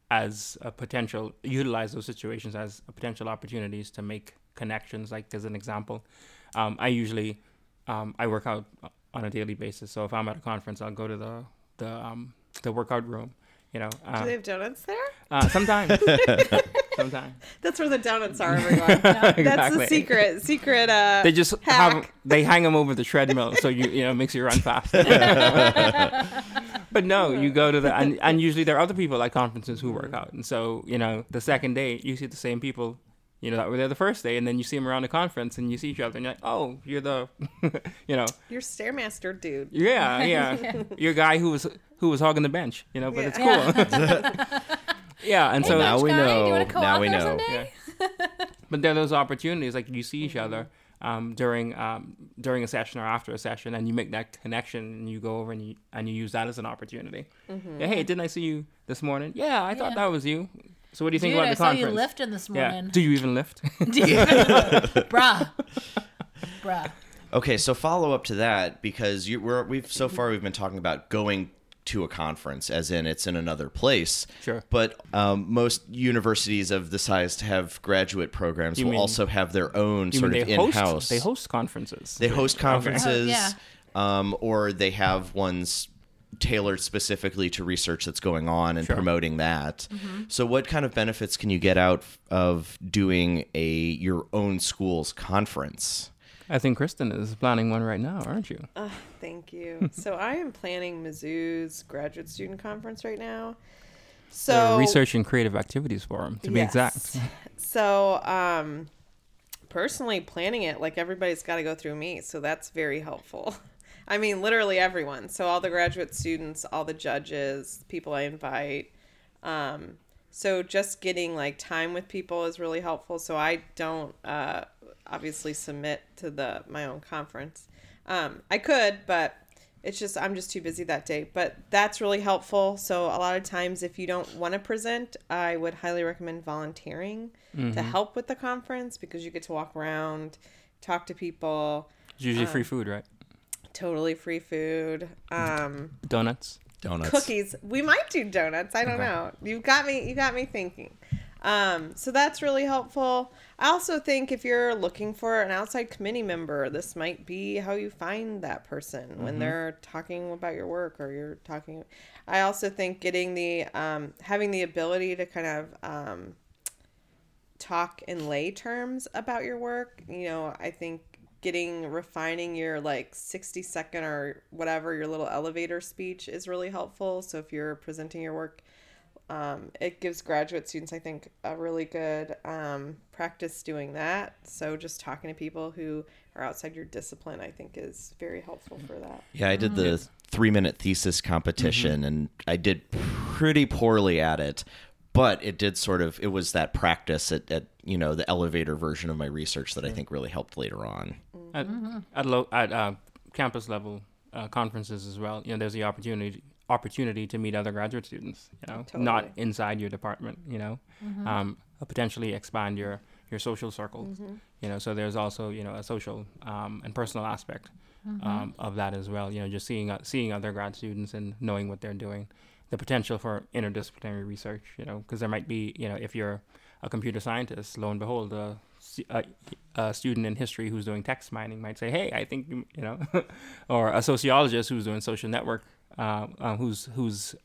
Speaker 4: as a potential. Utilize those situations as a potential opportunities to make connections. Like as an example, um, I usually um, I work out on a daily basis. So if I'm at a conference, I'll go to the the um, the workout room. You know,
Speaker 2: Do
Speaker 4: uh,
Speaker 2: they have donuts there?
Speaker 4: uh, sometimes, sometimes.
Speaker 2: That's where the donuts are, everyone. That's the secret. Secret. Uh,
Speaker 4: They just
Speaker 2: hack.
Speaker 4: have they hang them over the treadmill, so you you know it makes you run fast. but no, you go to the and, and usually there are other people at conferences who work out, and so you know the second day you see the same people, you know that were there the first day, and then you see them around the conference and you see each other, and you're like, oh, you're the, you know,
Speaker 2: You're Stairmaster, dude.
Speaker 4: yeah, yeah, you're a guy who was who was hogging the bench, you know, but it's cool.
Speaker 1: Yeah.
Speaker 4: yeah, and so
Speaker 3: now we
Speaker 1: Guy, do you
Speaker 3: know. Now we know.
Speaker 4: Yeah. but there are those opportunities, like you see each other um, during um, during a session or after a session, and you make that connection, and you go over and you and you use that as an opportunity. Yeah, hey, didn't I see you this morning? Yeah, I thought that was you. So what do you think
Speaker 1: Dude,
Speaker 4: about
Speaker 1: I
Speaker 4: the
Speaker 1: saw
Speaker 4: conference?
Speaker 1: you lifting this
Speaker 4: yeah.
Speaker 1: morning.
Speaker 4: Do you even lift?
Speaker 1: Do you even- Bruh. Bruh.
Speaker 3: Okay, so follow up to that because you, we're, we've so far we've been talking about going to a conference, as in it's in another place.
Speaker 4: Sure.
Speaker 3: But um, most universities of the size to have graduate programs
Speaker 4: You
Speaker 3: will
Speaker 4: mean-
Speaker 3: also have their own
Speaker 4: You
Speaker 3: sort
Speaker 4: mean
Speaker 3: of
Speaker 4: they host?
Speaker 3: in-house.
Speaker 4: They host conferences.
Speaker 3: They host conferences,
Speaker 1: Oh, yeah.
Speaker 3: um, or they have ones tailored specifically to research that's going on and
Speaker 4: Sure.
Speaker 3: promoting that.
Speaker 1: Mm-hmm.
Speaker 3: So, what kind of benefits can you get out of doing a your own school's conference?
Speaker 4: I think Kristen is planning one right now, aren't you?
Speaker 2: Uh, thank you. so I am planning Mizzou's graduate student conference right now.
Speaker 4: The
Speaker 2: So
Speaker 4: research and creative activities forum, to be exact.
Speaker 2: So, um, personally planning it, like everybody's got to go through me, so that's very helpful. I mean, literally everyone. So all the graduate students, all the judges, people I invite. Um, so just getting like time with people is really helpful. So I don't uh, obviously submit to the my own conference. Um, I could, but it's just I'm just too busy that day. But that's really helpful. So a lot of times, if you don't want to present, I would highly recommend volunteering to help with the conference because you get to walk around, talk to people.
Speaker 4: It's usually
Speaker 2: Uh,
Speaker 4: free food, right?
Speaker 2: Totally free food. Um,
Speaker 4: Donuts.
Speaker 3: Donuts.
Speaker 2: cookies. We might do donuts. I don't
Speaker 4: Okay.
Speaker 2: know. You've got me. You got me thinking. Um, so that's really helpful. I also think if you're looking for an outside committee member, this might be how you find that person when they're talking about your work or you're talking. I also think getting the um, having the ability to kind of um, talk in lay terms about your work. You know, I think getting refining your like 60 second or whatever your little elevator speech is really helpful. So if you're presenting your work, um, it gives graduate students, I think, a really good um, practice doing that. So just talking to people who are outside your discipline, I think, is very helpful for that.
Speaker 3: Yeah, I did the three minute thesis competition
Speaker 4: Mm-hmm.
Speaker 3: and I did pretty poorly at it. But it did sort of it was that practice at, at you know the elevator version of my research that I think really helped later on.
Speaker 4: at at, low, at uh, campus level uh, conferences as well. You know, there's the opportunity opportunity to meet other graduate students. You know, not inside your department. You know, um, uh, potentially expand your your social circle. You know, so there's also you know a social um, and personal aspect um, of that as well. You know, just seeing uh, seeing other grad students and knowing what they're doing. The potential for interdisciplinary research. You know, because there might be you know if you're a computer scientist, lo and behold, a student in history who's doing text mining might say, "Hey, I think you know," or a sociologist who's doing social network, uh, uh, who's who's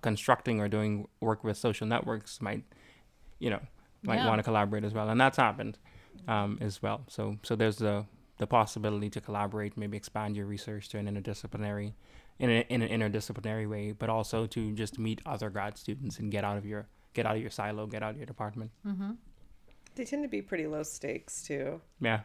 Speaker 4: constructing or doing work with social networks might, you know, might
Speaker 1: Yeah.
Speaker 4: want to collaborate as well, and that's happened um, as well. So so there's the the possibility to collaborate, maybe expand your research to an interdisciplinary, in, a, in an interdisciplinary way, but also to just meet other grad students and get out of your get out of your silo, get out of your department. Mm-hmm.
Speaker 2: They tend to be pretty low stakes, too.
Speaker 4: Yeah.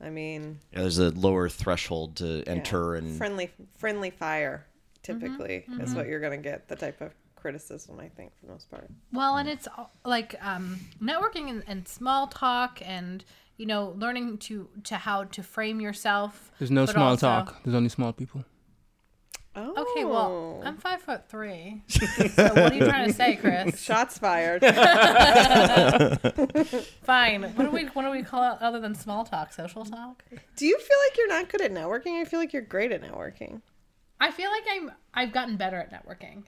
Speaker 2: I mean,
Speaker 3: Yeah, there's a lower threshold to
Speaker 2: yeah,
Speaker 3: enter and
Speaker 2: friendly, friendly fire typically mm-hmm. is mm-hmm. what you're gonna get. The type of criticism I think for the most part.
Speaker 1: Well, and it's all- like um, networking and, and small talk, and you know, learning to to how to frame yourself.
Speaker 4: There's no small
Speaker 1: also-
Speaker 4: talk. There's only small people.
Speaker 2: Oh,
Speaker 1: Okay, well, I'm oh. five foot three. so what are you trying to say, Chris?
Speaker 2: shots fired.
Speaker 1: Fine. What do we what do we call it other than small talk? Social talk?
Speaker 2: Do you feel like you're not good at networking? I feel like you're great at networking.
Speaker 1: I feel like I'm I've gotten better at networking.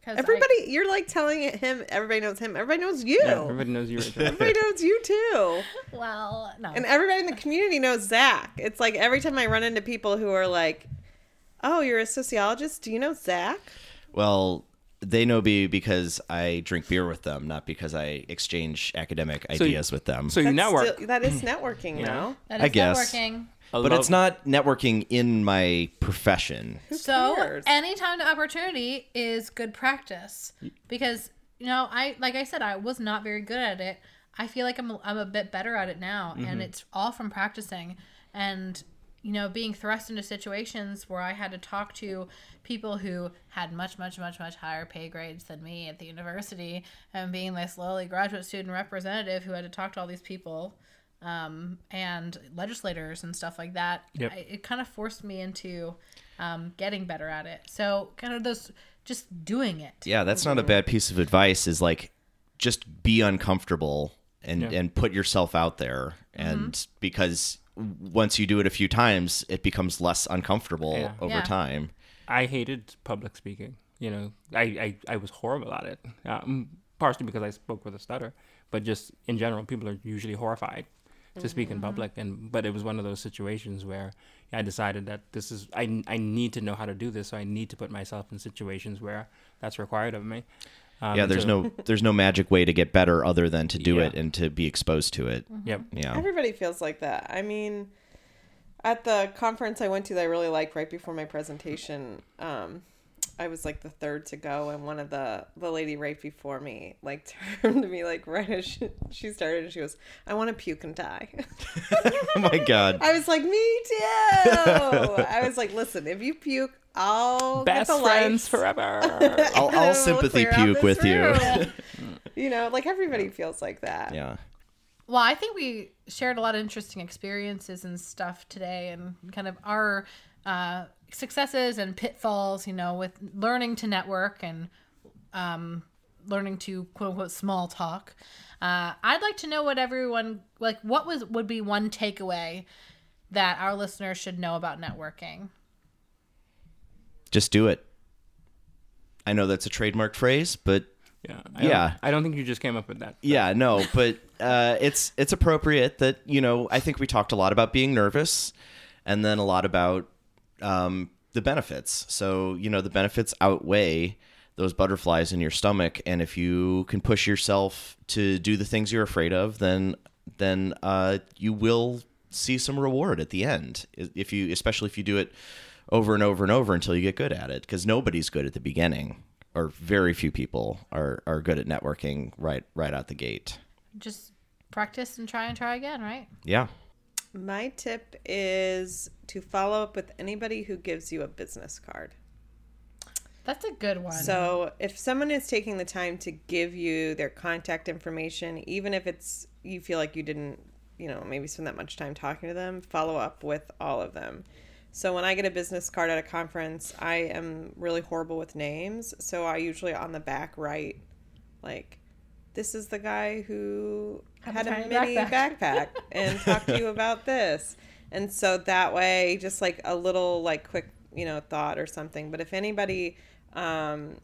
Speaker 1: Because
Speaker 2: Everybody, you're like telling it him. Everybody knows him. Everybody knows you.
Speaker 4: Everybody knows you're.
Speaker 2: Everybody knows you too.
Speaker 1: well, no.
Speaker 2: And everybody in the community knows Zach. It's like every time I run into people who are like, "Oh, you're a sociologist? Do you know Zach?"
Speaker 3: Well, they know me because I drink beer with them, not because I exchange academic
Speaker 4: So you-
Speaker 3: ideas with them.
Speaker 4: So you
Speaker 2: That's
Speaker 4: network.
Speaker 2: still- that is networking,
Speaker 4: Yeah.
Speaker 2: no?
Speaker 1: that
Speaker 3: I guess.
Speaker 1: networking.
Speaker 4: I
Speaker 3: but
Speaker 4: love-
Speaker 3: it's not networking in my profession.
Speaker 1: So
Speaker 2: cares?
Speaker 1: anytime to opportunity is good practice because you know I like I said I was not very good at it. I feel like I'm a, I'm a bit better at it now, and mm-hmm. it's all from practicing and you know being thrust into situations where I had to talk to people who had much much much much higher pay grades than me at the university, and being this lowly graduate student representative who had to talk to all these people um, and legislators and stuff like that.
Speaker 4: Yep.
Speaker 1: I, it kind of forced me into um, getting better at it. So kind of those just doing it.
Speaker 3: Yeah, that's not a bad piece of advice. Is like just be uncomfortable and
Speaker 4: Yeah.
Speaker 3: and put yourself out there, and because once you do it a few times, it becomes less uncomfortable
Speaker 4: Yeah.
Speaker 3: over
Speaker 1: Yeah.
Speaker 3: time.
Speaker 4: I hated public speaking. You know, I, I, I was horrible at it. Um, partially because I spoke with a stutter, but just in general, people are usually horrified to speak in public. And but it was one of those situations where I decided that this is I, I need to know how to do this, so I need to put myself in situations where that's required of me. Um,
Speaker 3: yeah, there's
Speaker 4: so-
Speaker 3: no there's no magic way to get better other than to do
Speaker 4: Yeah.
Speaker 3: it and to be exposed to it.
Speaker 4: Yep.
Speaker 3: Yeah.
Speaker 2: Everybody feels like that. I mean, at the conference I went to that I really liked right before my presentation, um, I was like the third to go, and one of the the lady right before me like turned to me like right as she, she started, and she goes, "I want to puke and die."
Speaker 3: oh my god.
Speaker 2: I was like, "Me too." I was like, "Listen, if you puke, I'll
Speaker 4: Best
Speaker 2: get the
Speaker 4: friends
Speaker 2: lights.
Speaker 4: forever.
Speaker 3: I'll, I'll sympathy puke
Speaker 2: this
Speaker 3: with you.
Speaker 2: room." you know, like everybody feels like that.
Speaker 3: yeah.
Speaker 1: Well, I think we shared a lot of interesting experiences and stuff today, and kind of our uh, successes and pitfalls. You know, with learning to network and um, learning to quote unquote small talk. Uh, I'd like to know what everyone like. What was would be one takeaway that our listeners should know about networking?
Speaker 3: Just do it. I know that's a trademark phrase, but
Speaker 4: Yeah. I
Speaker 3: Yeah.
Speaker 4: Don't, I don't think you just came up with that.
Speaker 3: yeah, no, but uh, it's it's appropriate that you know. I think we talked a lot about being nervous, and then a lot about um, the benefits. So you know, the benefits outweigh those butterflies in your stomach, and if you can push yourself to do the things you're afraid of, then then uh, you will see some reward at the end. If you, especially if you do it over and over and over until you get good at it, because nobody's good at the beginning. Or very few people are, are good at networking right right out the gate.
Speaker 1: Just practice and try and try again, right?
Speaker 3: Yeah.
Speaker 2: My tip is to follow up with anybody who gives you a business card.
Speaker 1: That's a good one.
Speaker 2: So if someone is taking the time to give you their contact information, even if it's you feel like you didn't, you know, maybe spend that much time talking to them, follow up with all of them. So when I get a business card at a conference, I am really horrible with names. So I usually on the back write like this is the guy who
Speaker 1: Had
Speaker 2: had
Speaker 1: a
Speaker 2: a mini
Speaker 1: backpack."
Speaker 2: backpack and talked to you about this. And so that way, just like a little like quick, you know, thought or something. But if anybody um,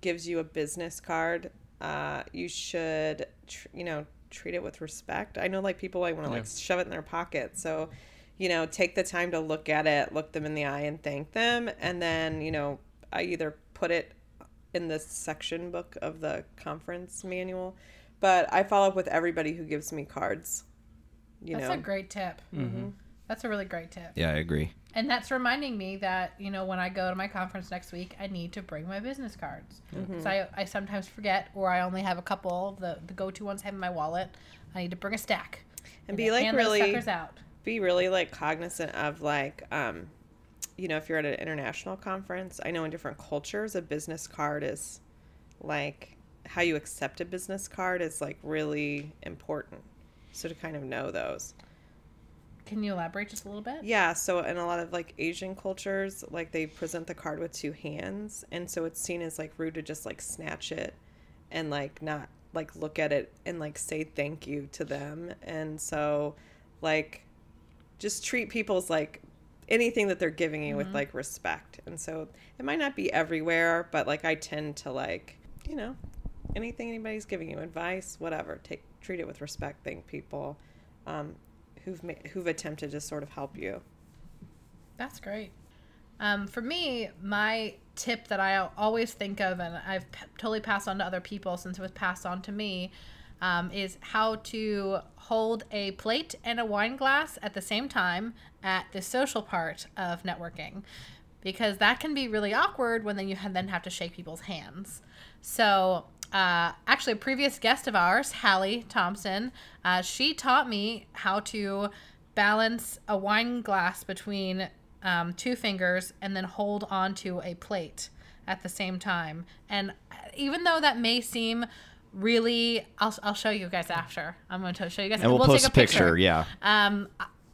Speaker 2: gives you a business card, uh, you should, tr- you know, treat it with respect. I know like people like want to like shove it in their pocket. So, you know, take the time to look at it, look them in the eye and thank them. And then, you know, I either put it in the section book of the conference manual, but I follow up with everybody who gives me cards. You
Speaker 1: That's
Speaker 2: know,
Speaker 1: a great tip. Mm-hmm. Mm-hmm. That's a really great tip.
Speaker 3: Yeah, I agree.
Speaker 1: And that's reminding me that, you know, when I go to my conference next week, I need to bring my business cards. Mm-hmm. Because I, I sometimes forget, or I only have a couple. The, the go to ones I have in my wallet. I need to bring a stack.
Speaker 2: And be, like,
Speaker 1: hand those
Speaker 2: really-
Speaker 1: suckers out.
Speaker 2: Be really like cognizant of like um you know, if you're at an international conference, I know in different cultures, a business card is like how you accept a business card is like really important. So to kind of know those.
Speaker 1: Can you elaborate just a little bit?
Speaker 2: Yeah, so in a lot of like Asian cultures, like they present the card with two hands, and so it's seen as like rude to just like snatch it and like not like look at it and like say thank you to them. And so like just treat people's like anything that they're giving you with like respect. And so it might not be everywhere, but like I tend to like, you know, anything anybody's giving you advice, whatever, take treat it with respect, thank people. Um, who've ma- who've attempted to sort of help you.
Speaker 1: That's great. Um, for me, my tip that I always think of, and I've p- totally passed on to other people since it was passed on to me, um, is how to hold a plate and a wine glass at the same time at the social part of networking, because that can be really awkward when then you then have to shake people's hands. So. Uh, actually, a previous guest of ours, Hallie Thompson, uh, she taught me how to balance a wine glass between um, two fingers and then hold onto a plate at the same time. And even though that may seem really, I'll, I'll show you guys after. I'm going to show you guys.
Speaker 3: And we'll, post a picture. Yeah.
Speaker 1: Um,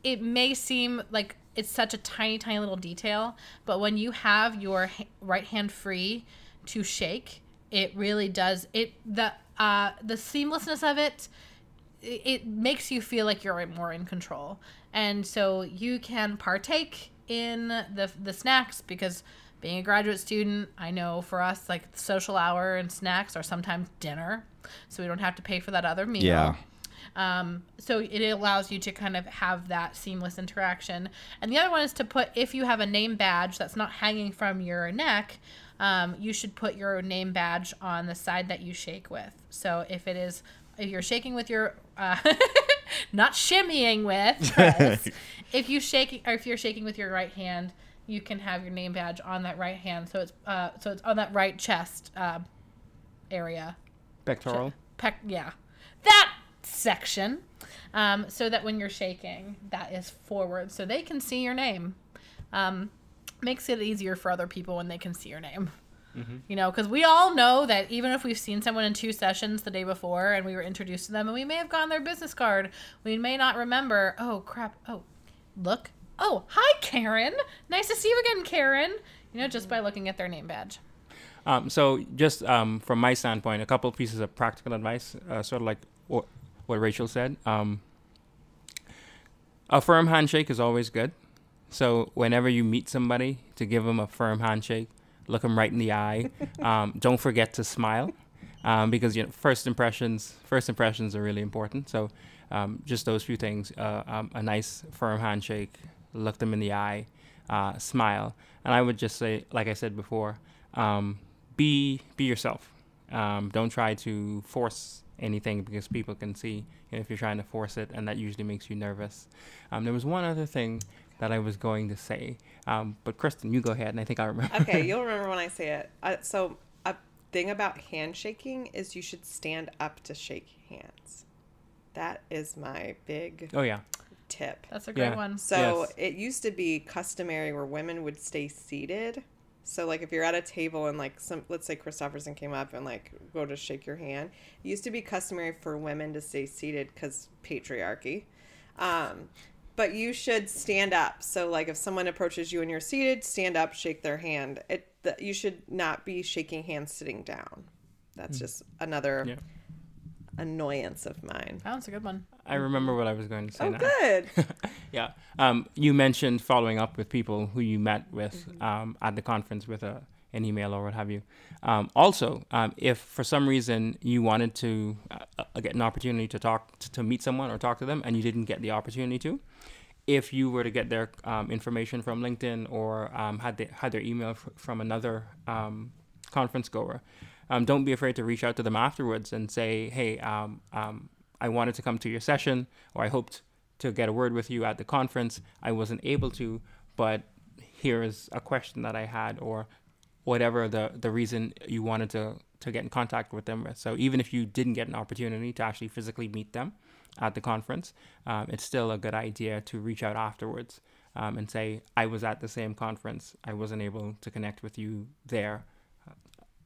Speaker 1: it may seem like it's such a tiny, tiny little detail, but when you have your right hand free to shake, it really does. It the uh, the seamlessness of it it it makes you feel like you're more in control and so you can partake in the the snacks because being a graduate student i know for us like social hour and snacks are sometimes dinner so we don't have to pay for that other meal
Speaker 3: Yeah.
Speaker 1: um, so it allows you to kind of have that seamless interaction. And the other one is to put, if you have a name badge that's not hanging from your neck, um, you should put your name badge on the side that you shake with. So if it is, if you're shaking with your, uh, not shimmying with, if you shake, or if you're shaking with your right hand, you can have your name badge on that right hand. So it's, uh, so it's on that right chest, uh, area
Speaker 4: Pectoral.
Speaker 1: pec- yeah, that section, um, so that when you're shaking, that is forward, so they can see your name. Um, makes it easier for other people when they can see your name. You know, because we all know that even if we've seen someone in two sessions the day before and we were introduced to them and we may have gotten their business card, we may not remember. Oh crap! Oh, look. Oh, hi, Karen. Nice to see you again, Karen. You know, just by looking at their name badge.
Speaker 4: Um, so just um, from my standpoint, a couple of pieces of practical advice, uh, sort of like what, what Rachel said. Um, a firm handshake is always good. So whenever you meet somebody, to give them a firm handshake, look them right in the eye. Um, don't forget to smile, um, because you know first impressions first impressions are really important. So um, just those few things: uh, um, a nice firm handshake, look them in the eye, uh, smile, and I would just say, like I said before, um, be be yourself. Um, don't try to force anything because people can see you know, if you're trying to force it, and that usually makes you nervous. Um, there was one other thing that I was going to say, um, but Kristen, you go ahead, and I think I remember.
Speaker 2: Okay, you'll remember when I say it. Uh, so a thing about handshaking is you should stand up to shake hands. That is my big
Speaker 4: oh yeah,
Speaker 2: tip.
Speaker 1: That's a great
Speaker 4: Yeah.
Speaker 1: one.
Speaker 2: So
Speaker 4: Yes.
Speaker 2: it used to be customary where women would stay seated. So like if you're at a table and like some let's say Christofferson came up and like go to shake your hand, it used to be customary for women to stay seated because patriarchy. Um, but you should stand up. So like if someone approaches you and you're seated, stand up, shake their hand. It the, you should not be shaking hands sitting down. That's just another
Speaker 4: Yeah.
Speaker 2: Annoyance of mine.
Speaker 1: That's a good one.
Speaker 4: I remember what I was going to say
Speaker 2: Oh,
Speaker 4: now.
Speaker 2: good.
Speaker 4: Yeah. Um, you mentioned following up with people who you met with
Speaker 2: Mm-hmm.
Speaker 4: um, at the conference with a, an email or what have you. Um, also, um, if for some reason you wanted to uh, uh, get an opportunity to talk to, to meet someone or talk to them and you didn't get the opportunity to, if you were to get their um, information from LinkedIn or um, had the, had their email f- from another um, conference goer, um, don't be afraid to reach out to them afterwards and say, "Hey, um, um, I wanted to come to your session, or I hoped to get a word with you at the conference. I wasn't able to, but here is a question that I had, or whatever the the reason you wanted to to get in contact with them. So even if you didn't get an opportunity to actually physically meet them at the conference, um, it's still a good idea to reach out afterwards um, and say, I was at the same conference. I wasn't able to connect with you there.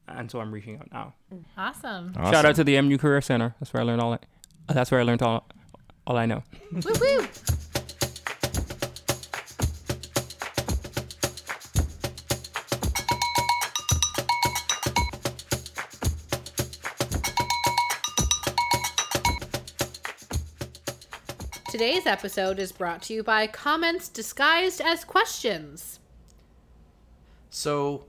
Speaker 4: Uh, and so I'm reaching out now.
Speaker 1: Awesome.
Speaker 4: Shout out to the MU Career Center. That's where I learned all. I, that's where I learned all, all I know.
Speaker 1: woo woo. Today's episode is brought to you by comments disguised as questions.
Speaker 3: So,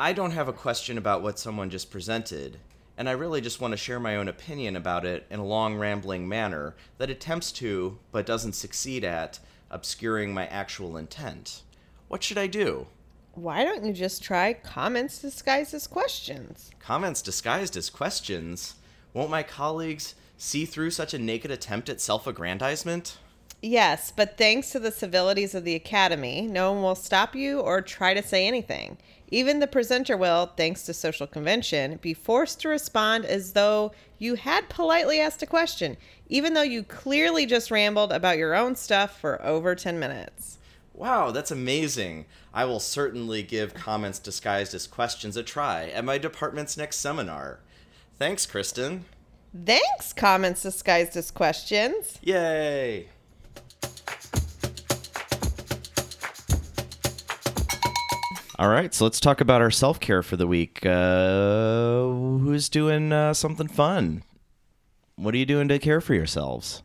Speaker 3: I don't have a question about what someone just presented, and I really just want to share my own opinion about it in a long, rambling manner that attempts to, but doesn't succeed at, obscuring my actual intent. What should I do?
Speaker 2: Why don't you just try comments disguised as questions?
Speaker 3: Comments disguised as questions? Won't my colleagues see through such a naked attempt at self aggrandizement?
Speaker 2: Yes, but thanks to the civilities of the Academy, no one will stop you or try to say anything. Even the presenter will, thanks to social convention, be forced to respond as though you had politely asked a question, even though you clearly just rambled about your own stuff for over 10 minutes.
Speaker 3: Wow, that's amazing. I will certainly give comments disguised as questions a try at my department's next seminar. Thanks, Kristen.
Speaker 2: Thanks, comments disguised as questions.
Speaker 3: Yay! All right, so let's talk about our self care for the week. Uh, who's doing uh, something fun? What are you doing to care for yourselves?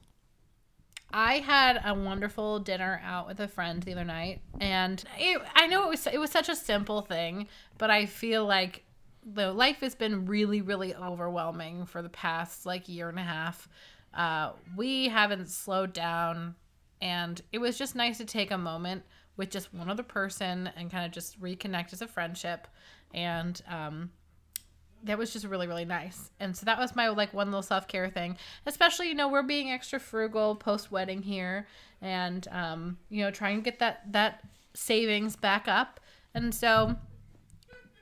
Speaker 1: I had a wonderful dinner out with a friend the other night, and it, I know it was it was such a simple thing, but I feel like the life has been really really overwhelming for the past like year and a half. Uh, we haven't slowed down, and it was just nice to take a moment with just one other person and kind of just reconnect as a friendship, and um, that was just really really nice. And so that was my like one little self-care thing. Especially you know we're being extra frugal post wedding here and um you know trying to get that that savings back up. And so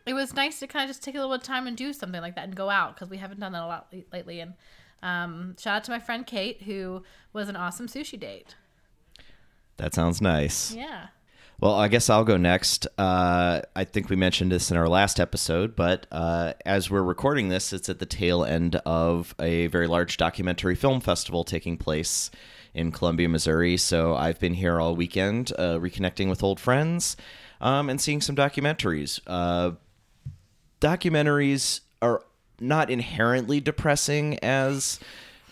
Speaker 1: it was nice to kind of just take a little bit of time and do something like that and go out because we haven't done that a lot lately. And um shout out to my friend kate who was an awesome sushi date.
Speaker 3: That sounds nice.
Speaker 1: yeah
Speaker 3: Well, I guess I'll go next. Uh, I think we mentioned this in our last episode, but uh, as we're recording this, it's at the tail end of a very large documentary film festival taking place in Columbia, Missouri. So I've been here all weekend, uh, reconnecting with old friends um, and seeing some documentaries. Uh, documentaries are not inherently depressing as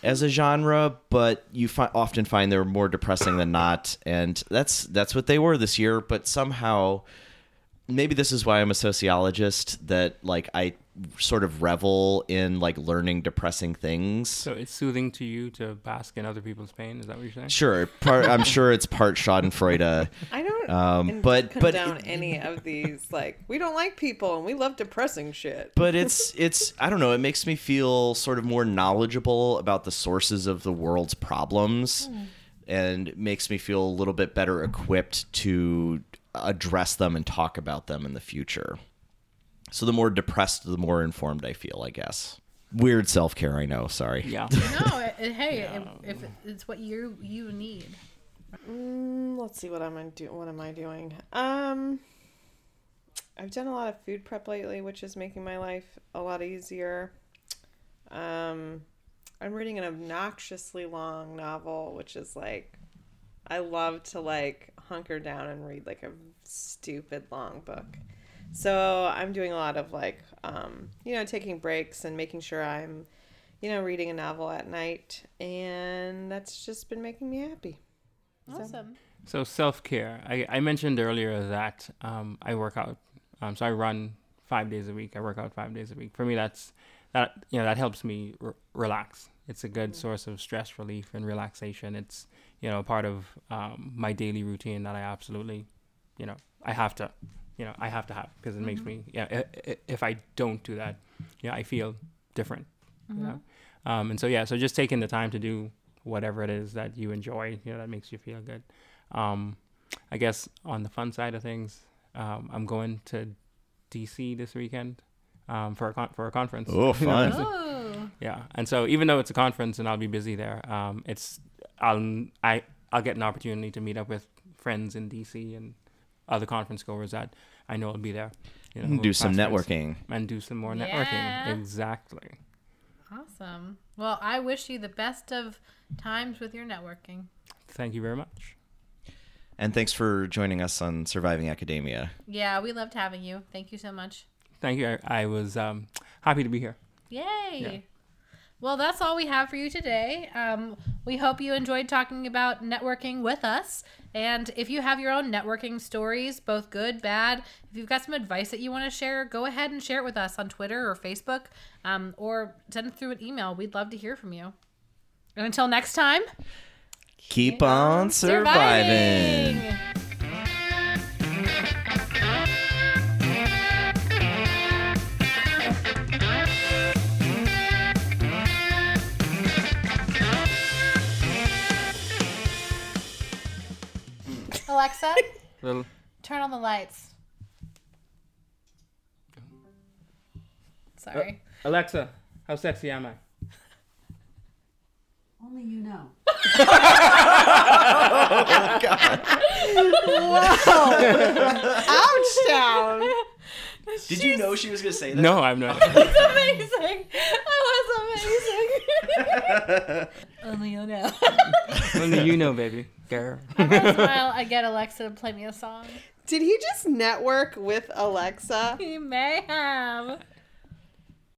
Speaker 3: as a genre, but you fi- often find they're more depressing than not, and that's that's what they were this year. But somehow, maybe this is why I'm a sociologist. That like I sort of revel in like learning depressing things.
Speaker 4: So it's soothing to you to bask in other people's pain. Is that what you're saying?
Speaker 3: Sure, part, I'm sure it's part Schadenfreude.
Speaker 2: I don't
Speaker 3: Um,
Speaker 2: in-
Speaker 3: but- but
Speaker 2: condone
Speaker 3: it-
Speaker 2: any of these. Like, we don't like people and we love depressing shit.
Speaker 3: but it's it's I don't know. It makes me feel sort of more knowledgeable about the sources of the world's problems, and makes me feel a little bit better equipped to address them and talk about them in the future. So the more depressed, the more informed I feel. I guess. Weird self care. I know. Sorry.
Speaker 4: Yeah.
Speaker 1: no it, it- hey it, if it, it's what you you need
Speaker 2: Mm, let's see what I'm I do. What am I doing? Um, I've done a lot of food prep lately, which is making my life a lot easier. Um, I'm reading an obnoxiously long novel, which is like, I love to like hunker down and read like a stupid long book. So I'm doing a lot of like, um, you know, taking breaks and making sure I'm, you know, reading a novel at night, and that's just been making me happy.
Speaker 1: awesome
Speaker 4: So self care. I, I mentioned earlier that um, I work out. Um, so I run five days a week. I work out five days a week. For me, that's that you know that helps me r- relax. It's a good source of stress relief and relaxation. It's you know part of um, my daily routine that I absolutely you know I have to you know I have to have because it makes me yeah. i- i- If I don't do that, yeah, I feel different. You know, um, and so yeah, so just taking the time to do whatever it is that you enjoy, you know, that makes you feel good. Um, I guess on the fun side of things, um, I'm going to DC this weekend um, for a con- for a conference.
Speaker 3: Oh, fun.
Speaker 1: oh
Speaker 4: yeah, and so even though it's a conference and I'll be busy there, um, it's I'll I I'll get an opportunity to meet up with friends in DC and other conference goers that I know will be there. You know,
Speaker 3: Do some
Speaker 4: past
Speaker 3: networking.
Speaker 4: and do some more networking.
Speaker 1: Yeah.
Speaker 4: networking. Exactly.
Speaker 1: Awesome. Well, I wish you the best of times with your networking.
Speaker 4: Thank you very much.
Speaker 3: And thanks for joining us on Surviving Academia.
Speaker 1: Yeah, we loved having you. Thank you so much.
Speaker 4: Thank you. I, I was um, happy to be here.
Speaker 1: Yay. Well, that's all we have for you today. Um, we hope you enjoyed talking about networking with us. And if you have your own networking stories, both good, bad, if you've got some advice that you want to share, go ahead and share it with us on Twitter or Facebook um, or send it through an email. We'd love to hear from you. And until next time,
Speaker 3: Keep on surviving.
Speaker 1: surviving. Alexa,
Speaker 4: Little.
Speaker 1: turn on the lights. Sorry.
Speaker 4: Uh, Alexa, how sexy am I?
Speaker 5: Only you know.
Speaker 2: Oh Ouch down.
Speaker 3: Did you know she was going to say that?
Speaker 4: No, I'm not.
Speaker 1: It's amazing. That was amazing. Only you know.
Speaker 4: Only you know, baby. Girl.
Speaker 1: Once in a while, I get Alexa to play me a song.
Speaker 2: Did he just network with Alexa?
Speaker 1: He may have.